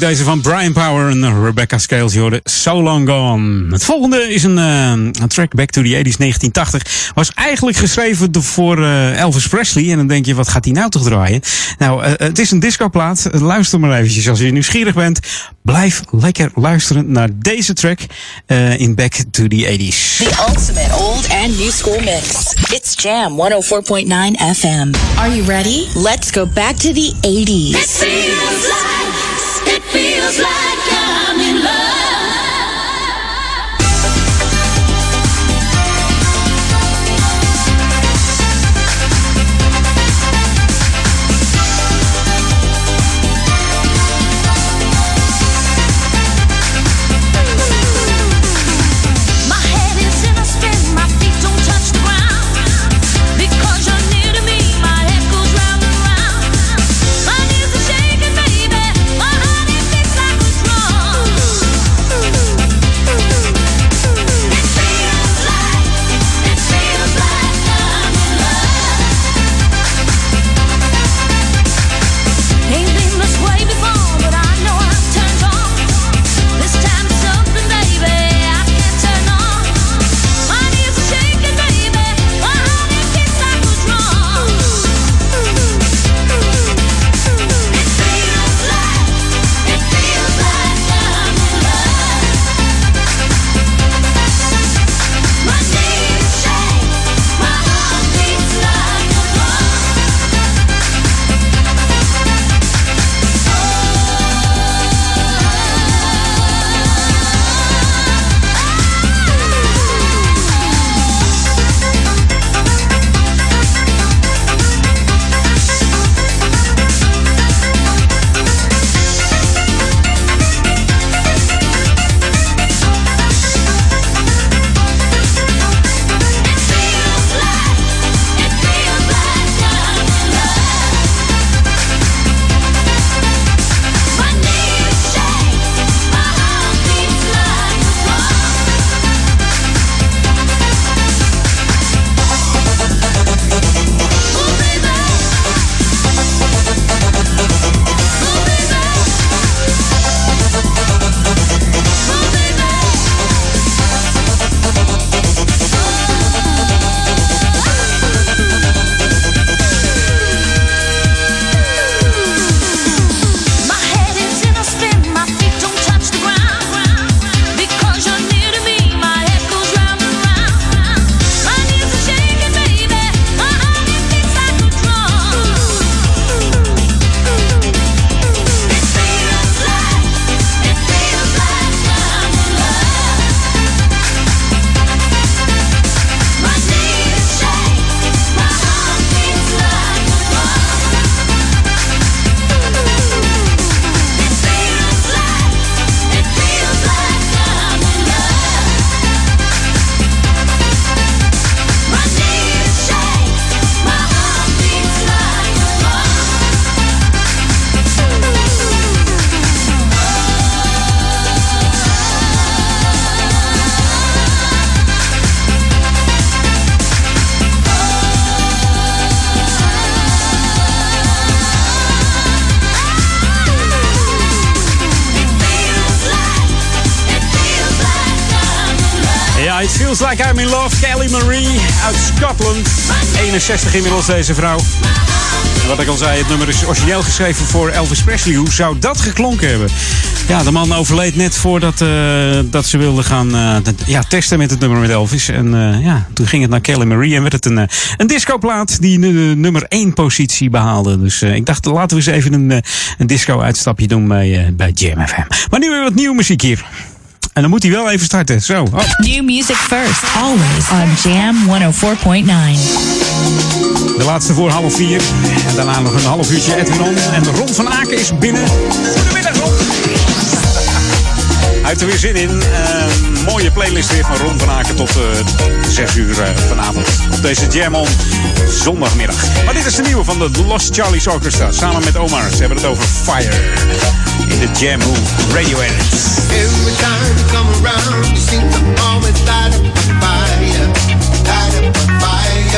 Speaker 4: heerlijk deze van Brian Power en Rebecca Scales. Je hoorde So Long Gone. Het volgende is een, uh, een track Back to the 80s 1980. Was eigenlijk geschreven voor uh, Elvis Presley. En dan denk je, wat gaat hij nou toch draaien? Nou, uh, het is een discoplaat. Luister maar eventjes als je nieuwsgierig bent. Blijf lekker luisteren naar deze track in Back to the 80s.
Speaker 3: The ultimate old and new school mix. It's Jam 104.9 FM. Are you ready? Let's go back to the 80s.
Speaker 6: It feels like, feels like I'm in love.
Speaker 4: Like I'm in Love, Kelly Marie uit Scotland. 61 inmiddels deze vrouw. En wat ik al zei, het nummer is origineel geschreven voor Elvis Presley. Hoe zou dat geklonken hebben? Ja, de man overleed net voordat uh, dat ze wilden gaan uh, ja, testen met het nummer met Elvis. En uh, ja, toen ging het naar Kelly Marie en werd het een, een discoplaat die nummer 1 positie behaalde. Dus ik dacht, laten we eens even een, een disco-uitstapje doen bij, bij Jam FM. Maar nu weer wat nieuwe muziek hier. En dan moet hij wel even starten. Zo. Oh.
Speaker 5: New music first, always on Jam 104.9.
Speaker 4: De laatste voor half vier. En daarna nog een half uurtje Edwin On. En Ron van Aken is binnen. Goedemiddag Ron. Hij heeft er weer zin in. Uh, mooie playlist weer van Ron van Aken tot uh, 6 uur uh, vanavond. Op deze Jam On zondagmiddag. Maar dit is de nieuwe van de Lost Charlie's Orchestra. Samen met Omar. Ze hebben het over Fire. the Jam Move Radio Edits.
Speaker 21: Every time you come around, you seem to always light up a fire, light up a fire.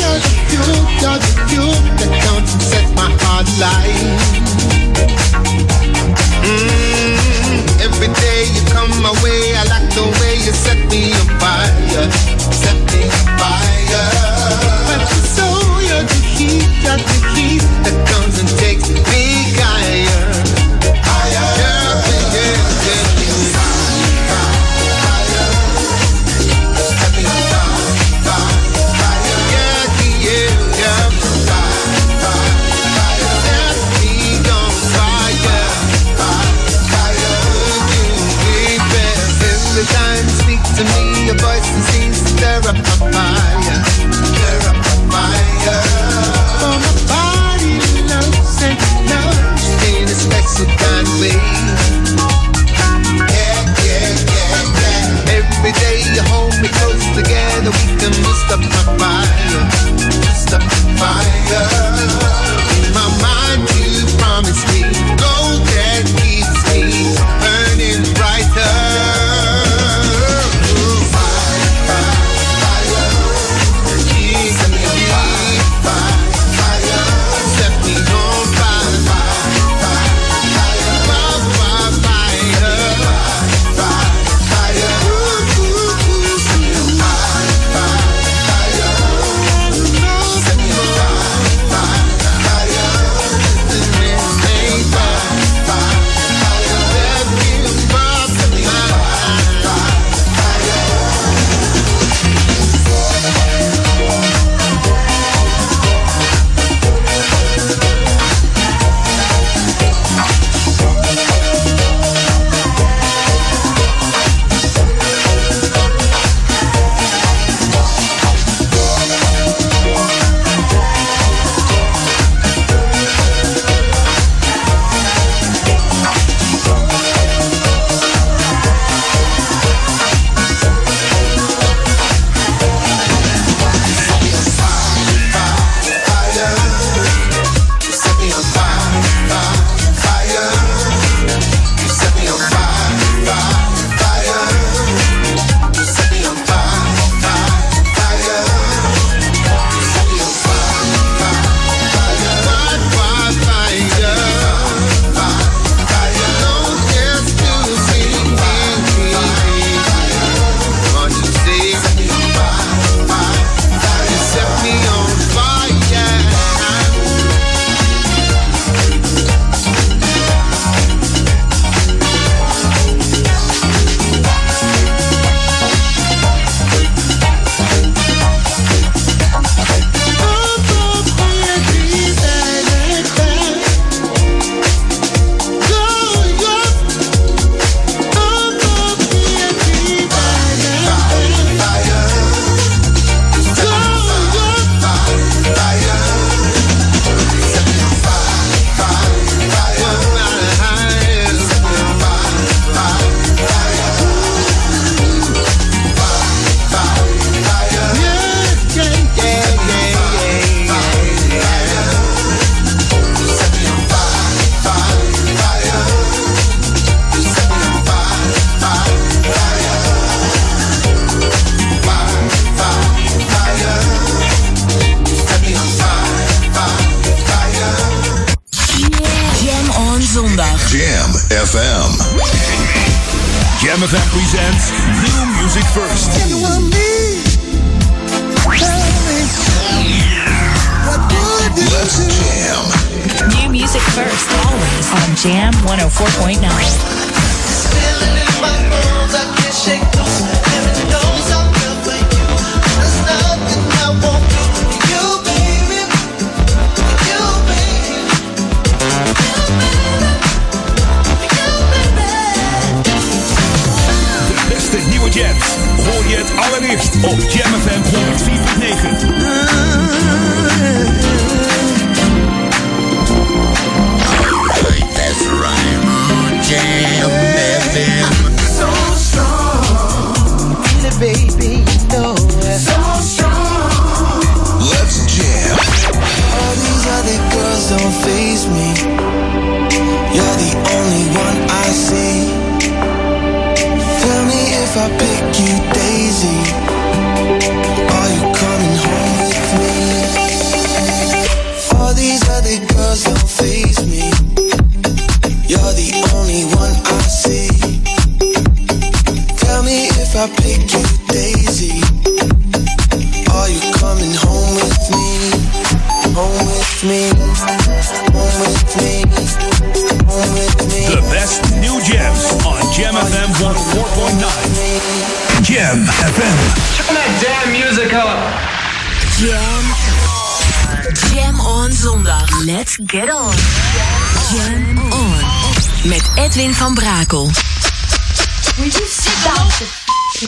Speaker 21: You're you're the fuel, you're the fuel that comes set my heart alight.
Speaker 22: Mm, every day you come my way, I like the way you set me on fire, set
Speaker 11: papá.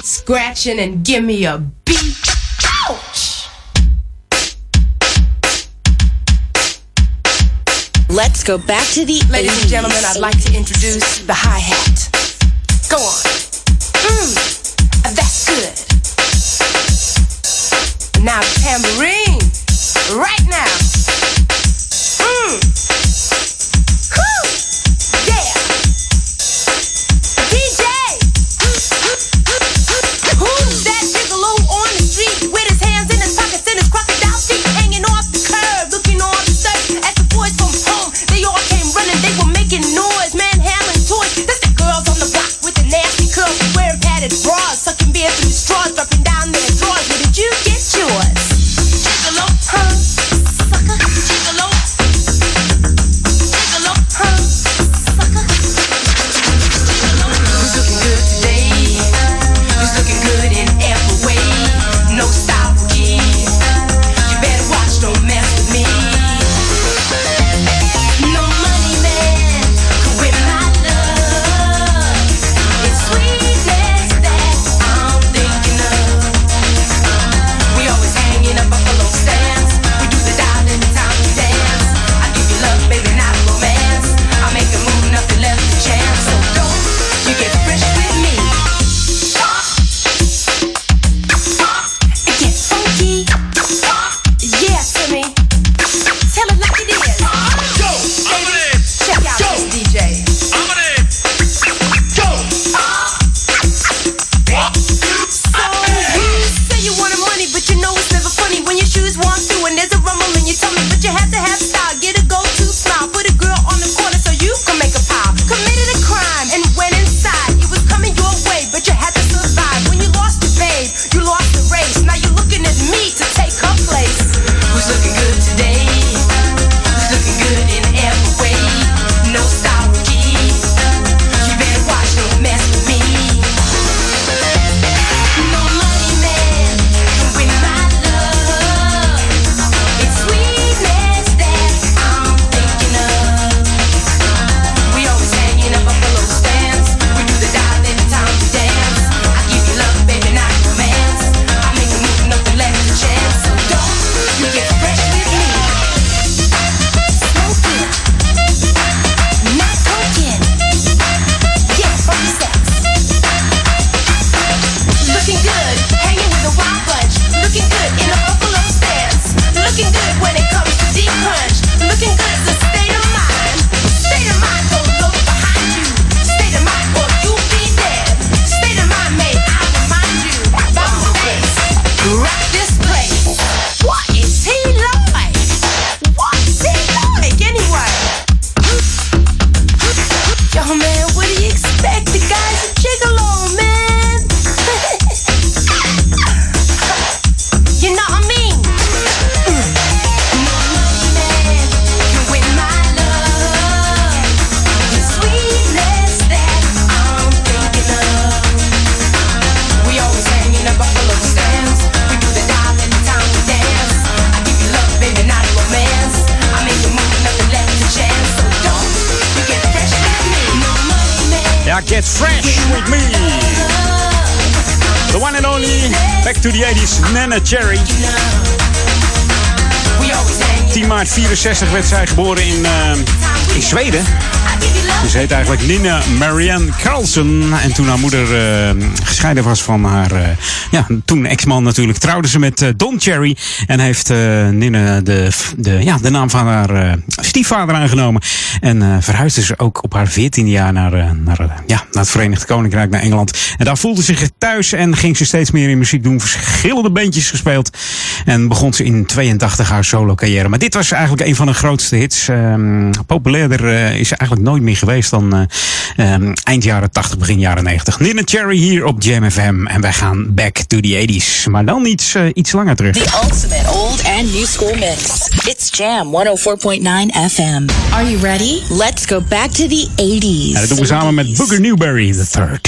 Speaker 11: scratching and give me a beat. Ouch!
Speaker 3: Let's go back to the.
Speaker 23: Ladies
Speaker 3: 80s.
Speaker 23: and gentlemen, I'd like to introduce the hi hat. Go on. Mmm, that's good. Now, tambourine, right now.
Speaker 4: Cherry. 10 maart 64 werd zij geboren in, eh, in Zweden. Ze heet eigenlijk Nina Marianne Carlson. En toen haar moeder eh, gescheiden was van haar eh, ja, toen ex-man natuurlijk, trouwde ze met eh, Don Cherry. En heeft Nina de, de, ja, de naam van haar stiefvader aangenomen. En verhuisde ze ook op haar 14 jaar naar, naar, ja, naar het Verenigd Koninkrijk, naar Engeland. En daar voelde ze zich thuis en ging ze steeds meer in muziek doen. Verschillende bandjes gespeeld. En begon ze in 82 haar solo carrière. Maar dit was eigenlijk een van de grootste hits. Ehm, populairder is ze eigenlijk nooit nooit meer geweest dan um, eind jaren 80, begin jaren 90. Nina Cherry hier op Jam FM. En wij gaan back to the 80s. Maar dan iets, eh, iets langer terug.
Speaker 3: The ultimate old and new school mix. It's Jam 104.9 FM. Are you ready? Let's go back to the 80s.
Speaker 4: Ja, dat doen we samen met
Speaker 24: Booker Newberry III.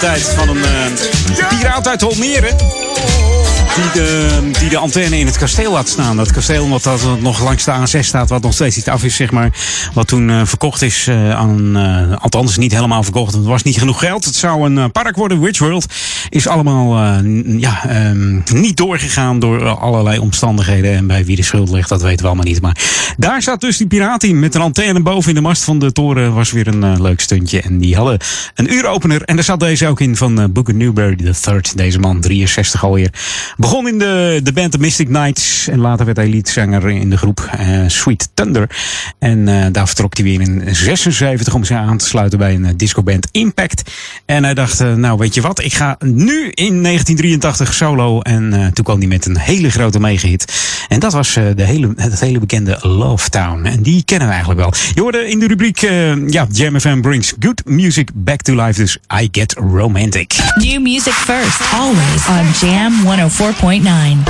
Speaker 24: tijd van een uh, piraat uit Holmeren Die de, die de, antenne in het kasteel laat staan. Dat kasteel wat dat nog langs de A6 staat, wat nog steeds iets af is, zeg maar. Wat toen eh, verkocht is eh, aan, uh, althans niet helemaal verkocht, want het was niet genoeg geld. Het zou een park worden, Witchworld World. Is allemaal ja, ehm, niet doorgegaan door allerlei omstandigheden. En bij wie de schuld ligt, dat weten we allemaal niet. Maar daar zat dus die piraat in met een antenne boven in de mast van de toren. Was weer een eh, leuk stuntje. En die hadden een uuropener. En daar zat deze ook in van uh, Booker Newberry III. Deze man, 63 alweer. Begon
Speaker 11: in de, de band The Mystic Knights. En later werd hij leadzanger in de groep eh, Sweet Thunder. En daar vertrok hij weer in 76 om zich aan te sluiten bij een discoband Impact. En hij dacht, nou weet je wat, ik ga nu in 1983 solo. En toen kwam hij met een hele grote megahit. En dat was de hele, het hele bekende Love. Town. En die kennen we eigenlijk wel. Je hoorde in de rubriek, eh, ja, Jam FM brings good music back to life. Dus I Get Romantic.
Speaker 6: New music first, always on Jam 104.9.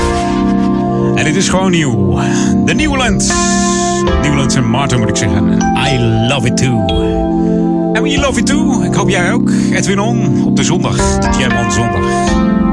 Speaker 11: En dit is gewoon nieuw. The Newlands. Newlands en Martin moet ik zeggen. I love it too. En we love it too. Ik hoop jij ook. Edwin On op de zondag. De Jam on zondag.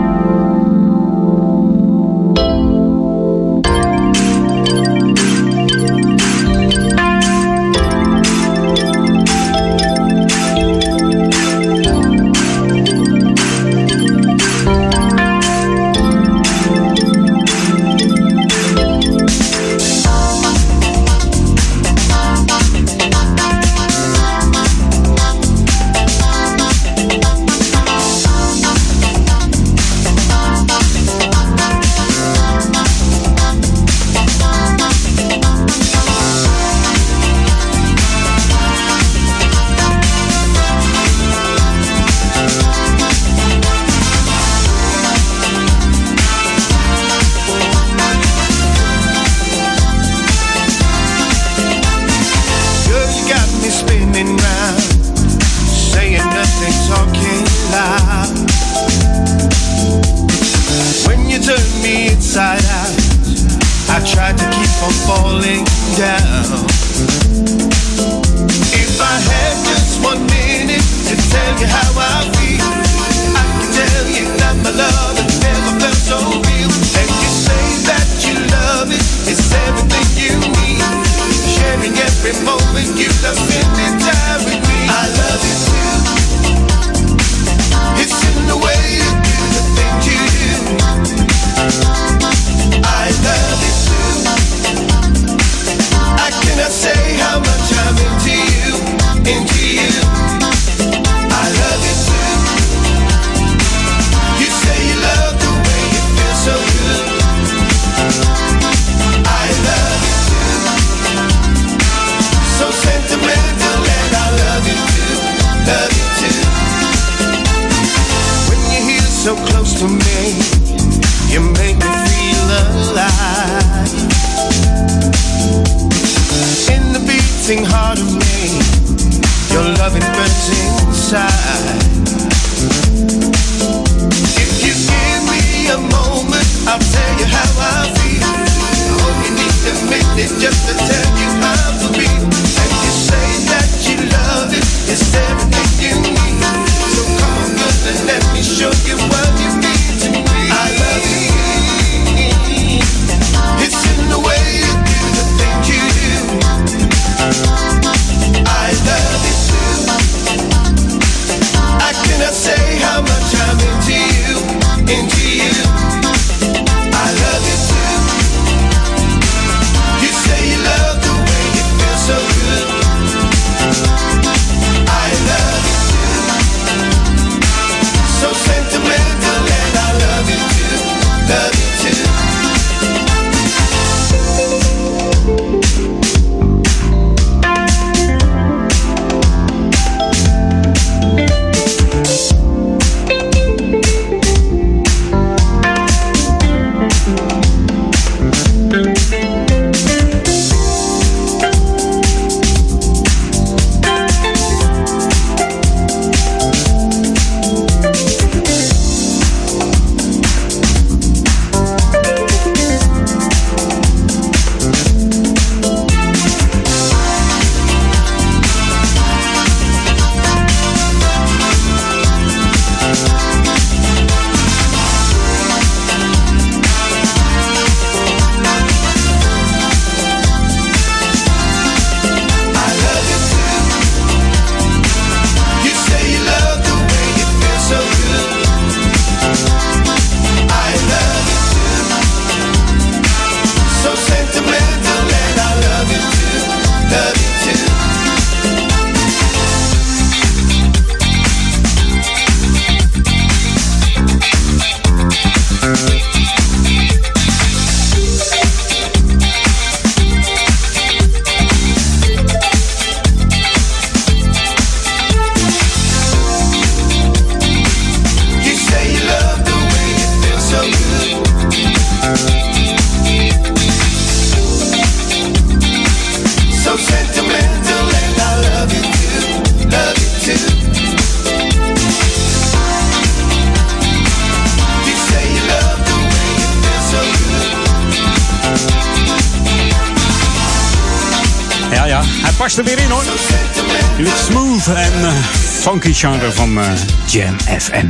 Speaker 4: Er weer in hoor. Het smooth en eh, funky genre van eh, Jam FM.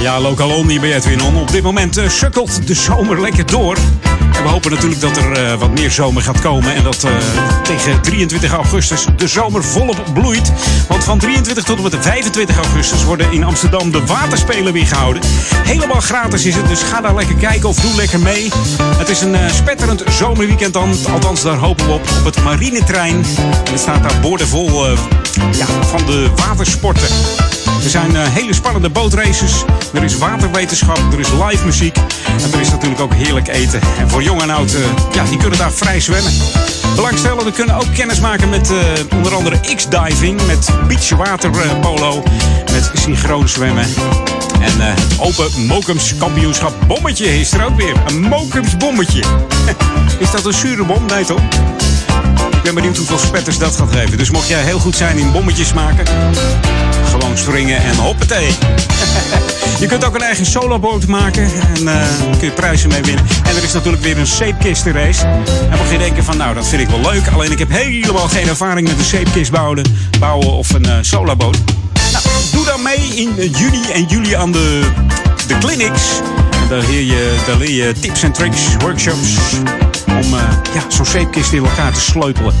Speaker 4: Ja, lokaal on hier bij Edwin On. Op dit moment eh, sukkelt de zomer lekker door. We hopen natuurlijk dat er eh, wat meer zomer gaat komen. En dat eh, tegen 23 augustus de zomer volop bloeit. Want van 23 tot en met 25 augustus worden in Amsterdam de waterspelen weer gehouden. Helemaal gratis is het, dus ga daar lekker kijken of doe lekker mee. Het is een eh, spetterend zomerweekend dan. Althans, daar hopen we op. Op het marinetrein. En er staat daar boordevol ja, van de watersporten. Er zijn hele spannende bootraces. Er is waterwetenschap, er is live muziek. En er is natuurlijk ook heerlijk eten. En voor jong en oud, eh, ja, die kunnen daar vrij zwemmen. Belangstellenden kunnen ook kennis maken met eh, onder andere X-diving, met beachwaterpolo, met synchroon zwemmen. En eh, het Open Mokums kampioenschap bommetje is er ook weer. Een Mokums bommetje. is dat een zure bom? Nee toch? Ik ben benieuwd hoeveel spetters dat gaat geven. Dus mocht jij heel goed zijn in bommetjes maken, gewoon springen en hoppatee. je kunt ook een eigen soloboot maken en eh kun je prijzen mee winnen. En er is natuurlijk weer een zeepkistenrace. En mocht je denken van nou, dat vind ik wel leuk. Alleen ik heb helemaal geen ervaring met een zeepkist bouwen, bouwen of een eh soloboot. Nou, doe dan mee in eh, juni en juli aan de, de clinics. Daar je, daar leer je tips en tricks, workshops om eh, ja, zo'n zeepkist in elkaar te sleutelen.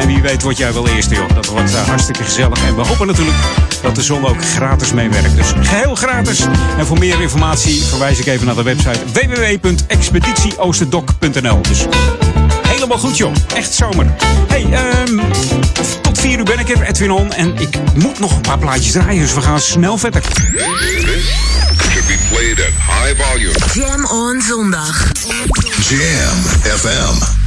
Speaker 4: En wie weet word jij wel eerste, joh. Dat wordt eh, hartstikke gezellig. En we hopen natuurlijk dat de zon ook gratis meewerkt. Dus geheel gratis. En voor meer informatie verwijs ik even naar de website www.expeditieoosterdoc.nl. Dus helemaal goed, joh. Echt zomer. Hey, ehm, tot vier uur ben ik er, Edwin On. En ik moet nog een paar plaatjes draaien, dus we gaan snel verder.
Speaker 11: This should be played at high volume.
Speaker 3: Jam on zondag.
Speaker 11: Jam FM.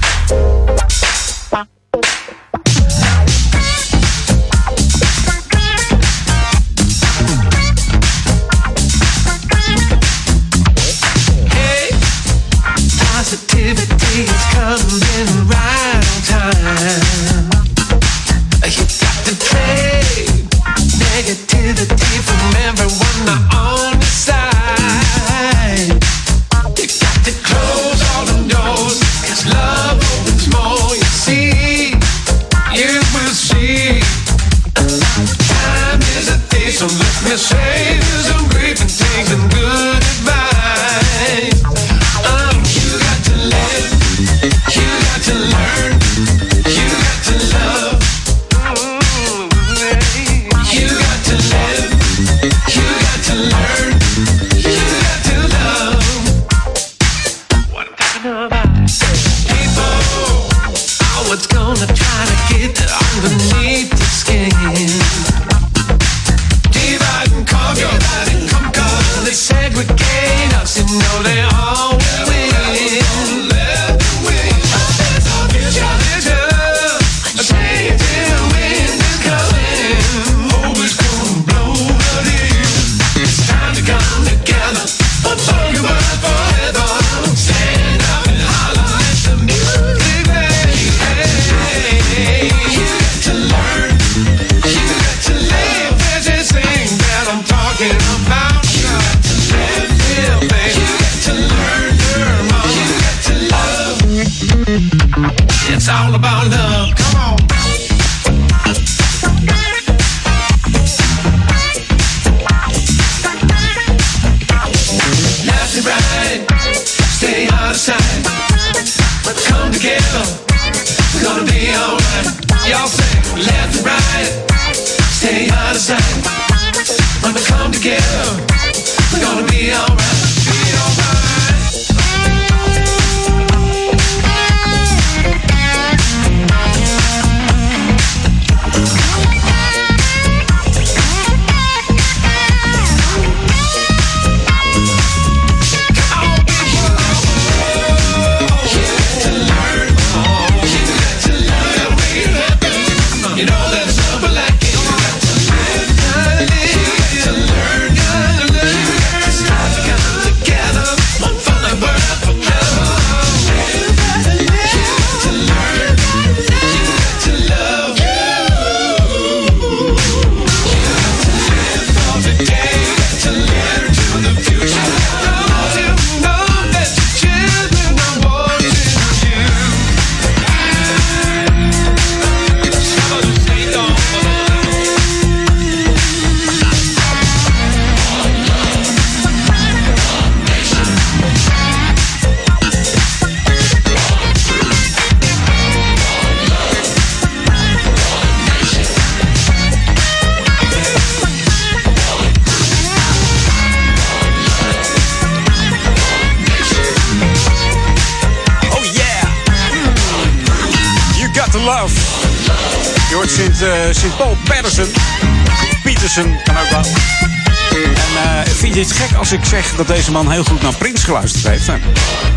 Speaker 4: Dat deze man heel goed naar Prins geluisterd heeft?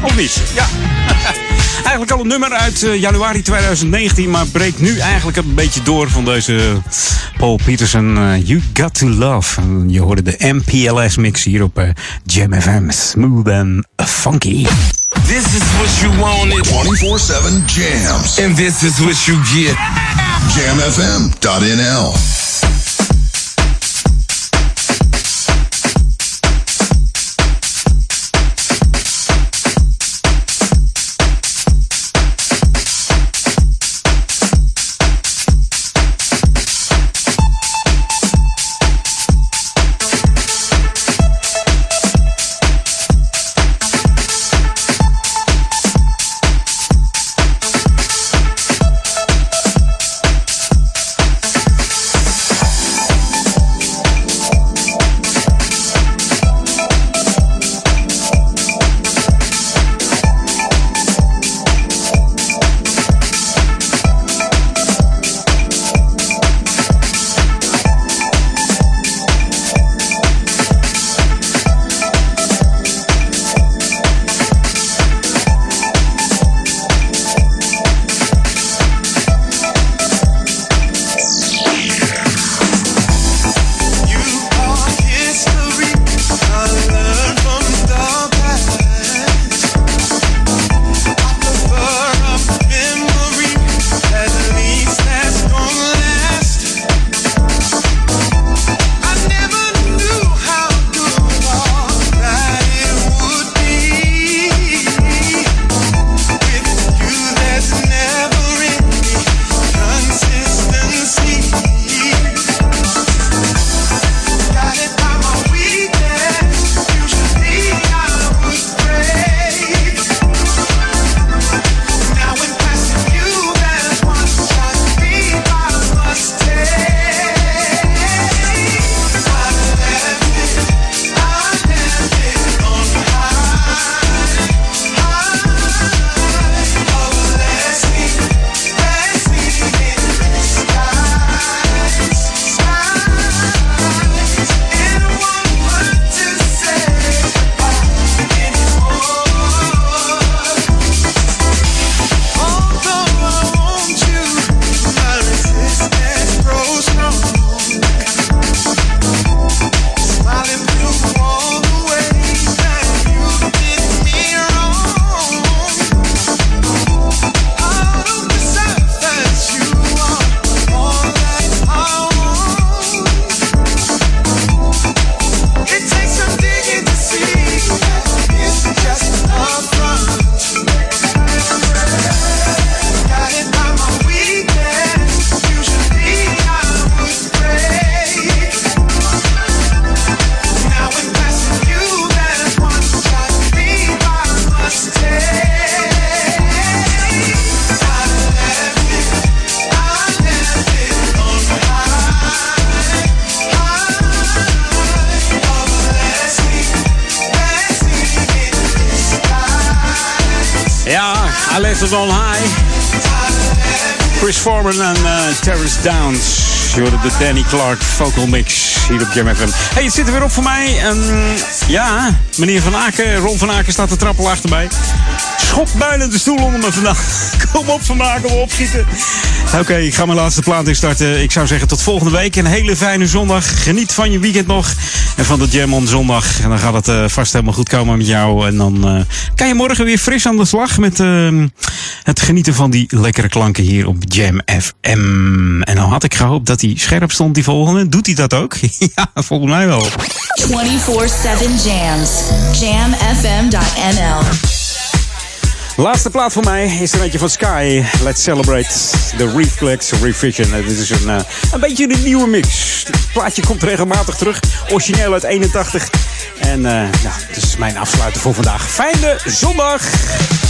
Speaker 4: Of niet? Ja. eigenlijk al een nummer uit eh, januari 2019, maar breekt nu eigenlijk een beetje door van deze Paul Peterson. eh, you Got To Love. En je hoorde de MPLS mix hier op eh, Jam FM. Smooth and funky.
Speaker 10: This is what you wanted.
Speaker 11: 24-7 jams.
Speaker 10: And this is what you get.
Speaker 11: Jamfm.nl.
Speaker 4: de Danny Clark vocal mix hier op Jam FM. Hey, het zit er weer op voor mij. En, ja, meneer Van Aken, Ron Van Aken staat te trappelen achterbij. Schop bijna de stoel onder me vandaag. Kom op vandaag, kom opschieten. Oké, ik ga mijn laatste plaat instarten. Ik zou zeggen tot volgende week. Een hele fijne zondag. Geniet van je weekend nog. En van de Jam on zondag. En dan gaat het eh, vast helemaal goed komen met jou. En dan eh, kan je morgen weer fris aan de slag met eh, het genieten van die lekkere klanken hier op Jam FM. En dan had ik gehoopt dat hij scherp stond, die volgende. Doet hij dat ook? ja, volgens mij wel.
Speaker 5: 24-7 jams. Jamfm.nl.
Speaker 4: Laatste plaat voor mij is er eentje van Sky. Let's celebrate the Reflex Revision. Dit is een, eh, een beetje een nieuwe mix. Het plaatje komt regelmatig terug. Origineel uit 81. En eh nou, het is mijn afsluiter voor vandaag. Fijne zondag!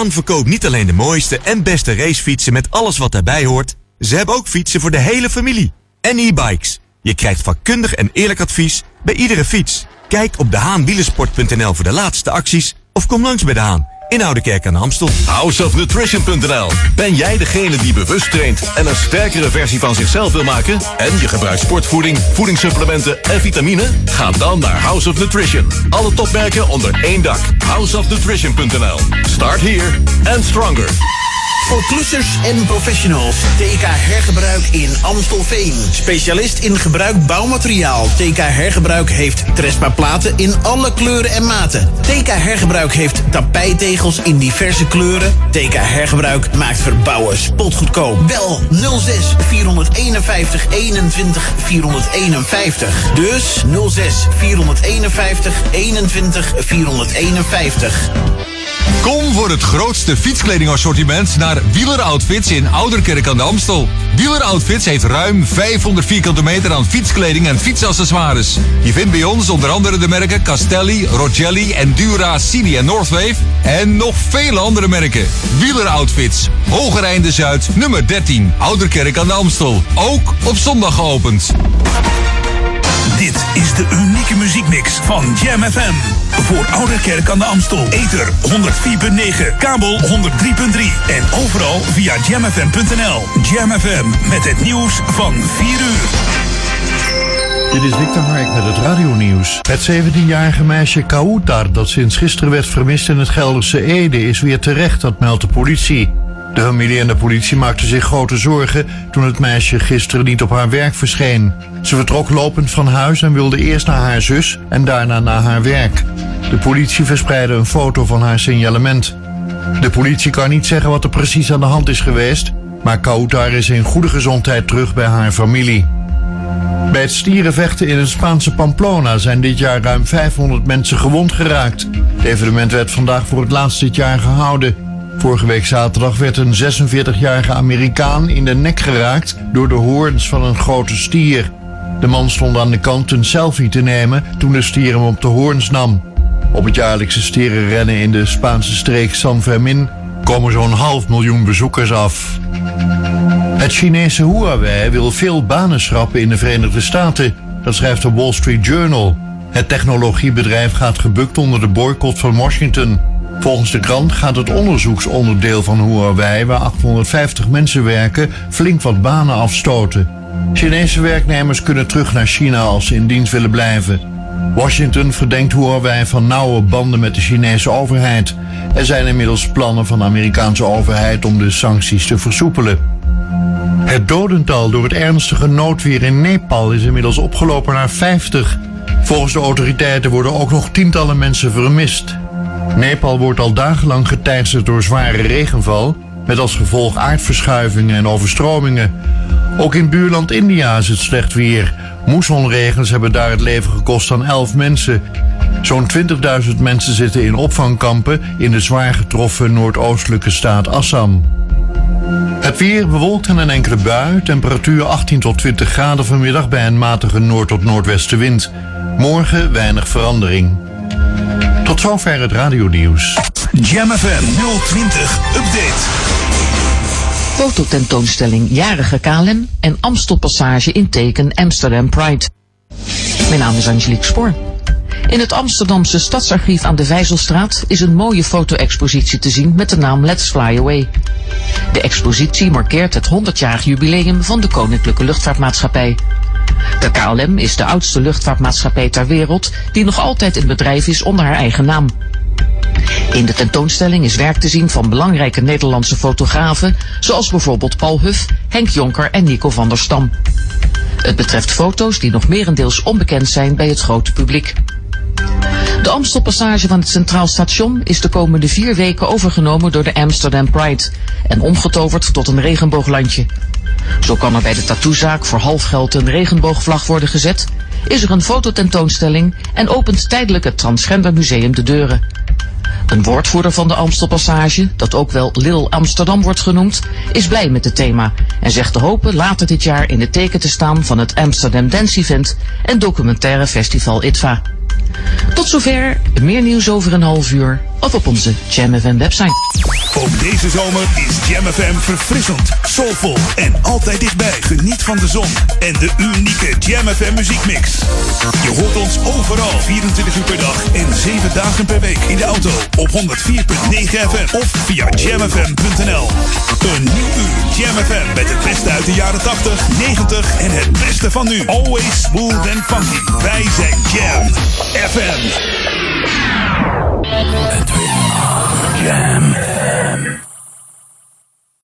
Speaker 25: Haan verkoopt niet alleen de mooiste en beste racefietsen met alles wat daarbij hoort. Ze hebben ook fietsen voor de hele familie. En e-bikes. Je krijgt vakkundig en eerlijk advies bij iedere fiets. Kijk op dehaanwielersport.nl voor de laatste acties of kom langs bij De Haan in Oudekerk aan de Amstel.
Speaker 13: Houseofnutrition.nl Ben jij degene die bewust traint en een sterkere versie van zichzelf wil maken? En je gebruikt sportvoeding, voedingssupplementen en vitamine? Ga dan naar House of Nutrition. Alle topmerken onder één dak. Houseofnutrition.nl Start here and stronger.
Speaker 14: Voor klussers en professionals. TK Hergebruik in Amstelveen. Specialist in gebruik bouwmateriaal. TK Hergebruik heeft Trespa platen in alle kleuren en maten. TK Hergebruik heeft tapijtegels in diverse kleuren. TK Hergebruik maakt verbouwen spotgoedkoop. Bel 06 451 21 451. Dus 06 451 21 451.
Speaker 17: Kom voor het grootste fietskledingassortiment naar Wieler Outfits in Ouderkerk aan de Amstel. Wieler Outfits heeft ruim 500 vierkante meter aan fietskleding en fietsaccessoires. Je vindt bij ons onder andere de merken Castelli, Rogelli, Endura, Cini en Northwave. En nog vele andere merken. Wieler Outfits, Hogereinde Zuid, nummer 13, Ouderkerk aan de Amstel. Ook op zondag geopend.
Speaker 1: Dit is de unieke muziekmix van Jam FM. Voor Ouderkerk aan de Amstel. Ether 104.9, kabel 103.3 en overal via jamfm.nl. Jam FM met het nieuws van 4 uur.
Speaker 18: Dit is Victor Hark met het radionieuws. Het 17-jarige meisje Kautar, dat sinds gisteren werd vermist in het Gelderse Ede, is weer terecht, dat meldt de politie. De familie en de politie maakten zich grote zorgen toen het meisje gisteren niet op haar werk verscheen. Ze vertrok lopend van huis en wilde eerst naar haar zus en daarna naar haar werk. De politie verspreidde een foto van haar signalement. De politie kan niet zeggen wat er precies aan de hand is geweest, maar Kautar is in goede gezondheid terug bij haar familie. Bij het stierenvechten in het Spaanse Pamplona zijn dit jaar ruim 500 mensen gewond geraakt. Het evenement werd vandaag voor het laatst dit jaar gehouden. Vorige week zaterdag werd een 46-jarige Amerikaan in de nek geraakt door de hoorns van een grote stier. De man stond aan de kant een selfie te nemen toen de stier hem op de hoorns nam. Op het jaarlijkse stierenrennen in de Spaanse streek San Fermin komen zo'n half miljoen bezoekers af. Het Chinese Huawei wil veel banen schrappen in de Verenigde Staten. Dat schrijft de Wall Street Journal. Het technologiebedrijf gaat gebukt onder de boycott van Washington. Volgens de krant gaat het onderzoeksonderdeel van Huawei, waar 850 mensen werken, flink wat banen afstoten. Chinese werknemers kunnen terug naar China als ze in dienst willen blijven. Washington verdenkt Huawei van nauwe banden met de Chinese overheid. Er zijn inmiddels plannen van de Amerikaanse overheid om de sancties te versoepelen. Het dodental door het ernstige noodweer in Nepal is inmiddels opgelopen naar 50. Volgens de autoriteiten worden ook nog tientallen mensen vermist. Nepal wordt al dagenlang geteisterd door zware regenval, met als gevolg aardverschuivingen en overstromingen. Ook in buurland India is het slecht weer. Moessonregens hebben daar het leven gekost aan 11 mensen. Zo'n 20.000 mensen zitten in opvangkampen in de zwaar getroffen noordoostelijke staat Assam. Het weer bewolkt en een enkele bui. Temperatuur 18 tot 20 graden vanmiddag bij een matige noord- tot noordwestenwind. Morgen weinig verandering. Tot zover het radionieuws.
Speaker 1: Jam FM 020 Update.
Speaker 26: Fototentoonstelling Jarige KLM en Amstelpassage in teken Amsterdam Pride. Mijn naam is Angelique Spoor. In het Amsterdamse Stadsarchief aan de Vijzelstraat is een mooie foto-expositie te zien met de naam Let's Fly Away. De expositie markeert het 100-jarig jubileum van de Koninklijke Luchtvaartmaatschappij. De KLM is de oudste luchtvaartmaatschappij ter wereld die nog altijd in bedrijf is onder haar eigen naam. In de tentoonstelling is werk te zien van belangrijke Nederlandse fotografen, zoals bijvoorbeeld Paul Huff, Henk Jonker en Nico van der Stam. Het betreft foto's die nog merendeels onbekend zijn bij het grote publiek. De Amstelpassage van het Centraal Station is de komende vier weken overgenomen door de Amsterdam Pride en omgetoverd tot een regenbooglandje. Zo kan er bij de tattoozaak voor half geld een regenboogvlag worden gezet, is er een fototentoonstelling en opent tijdelijk het Transgender Museum de deuren. Een woordvoerder van de Amstelpassage, dat ook wel Lil Amsterdam wordt genoemd, is blij met het thema en zegt te hopen later dit jaar in het teken te staan van het Amsterdam Dance Event en documentaire festival ITVA. Tot zover, meer nieuws over een half uur of op onze Jam FM website.
Speaker 1: Ook deze zomer is Jam FM verfrissend, soulvol en altijd dichtbij. Geniet van de zon en de unieke Jam FM muziekmix. Je hoort ons overal 24 uur per dag en 7 dagen per week in de auto op 104.9 FM of via jamfm.nl. Een nieuw uur Jam FM met het beste uit de jaren 80, 90 en het beste van nu. Always smooth and funky. Wij zijn Jam FM.
Speaker 27: Jam.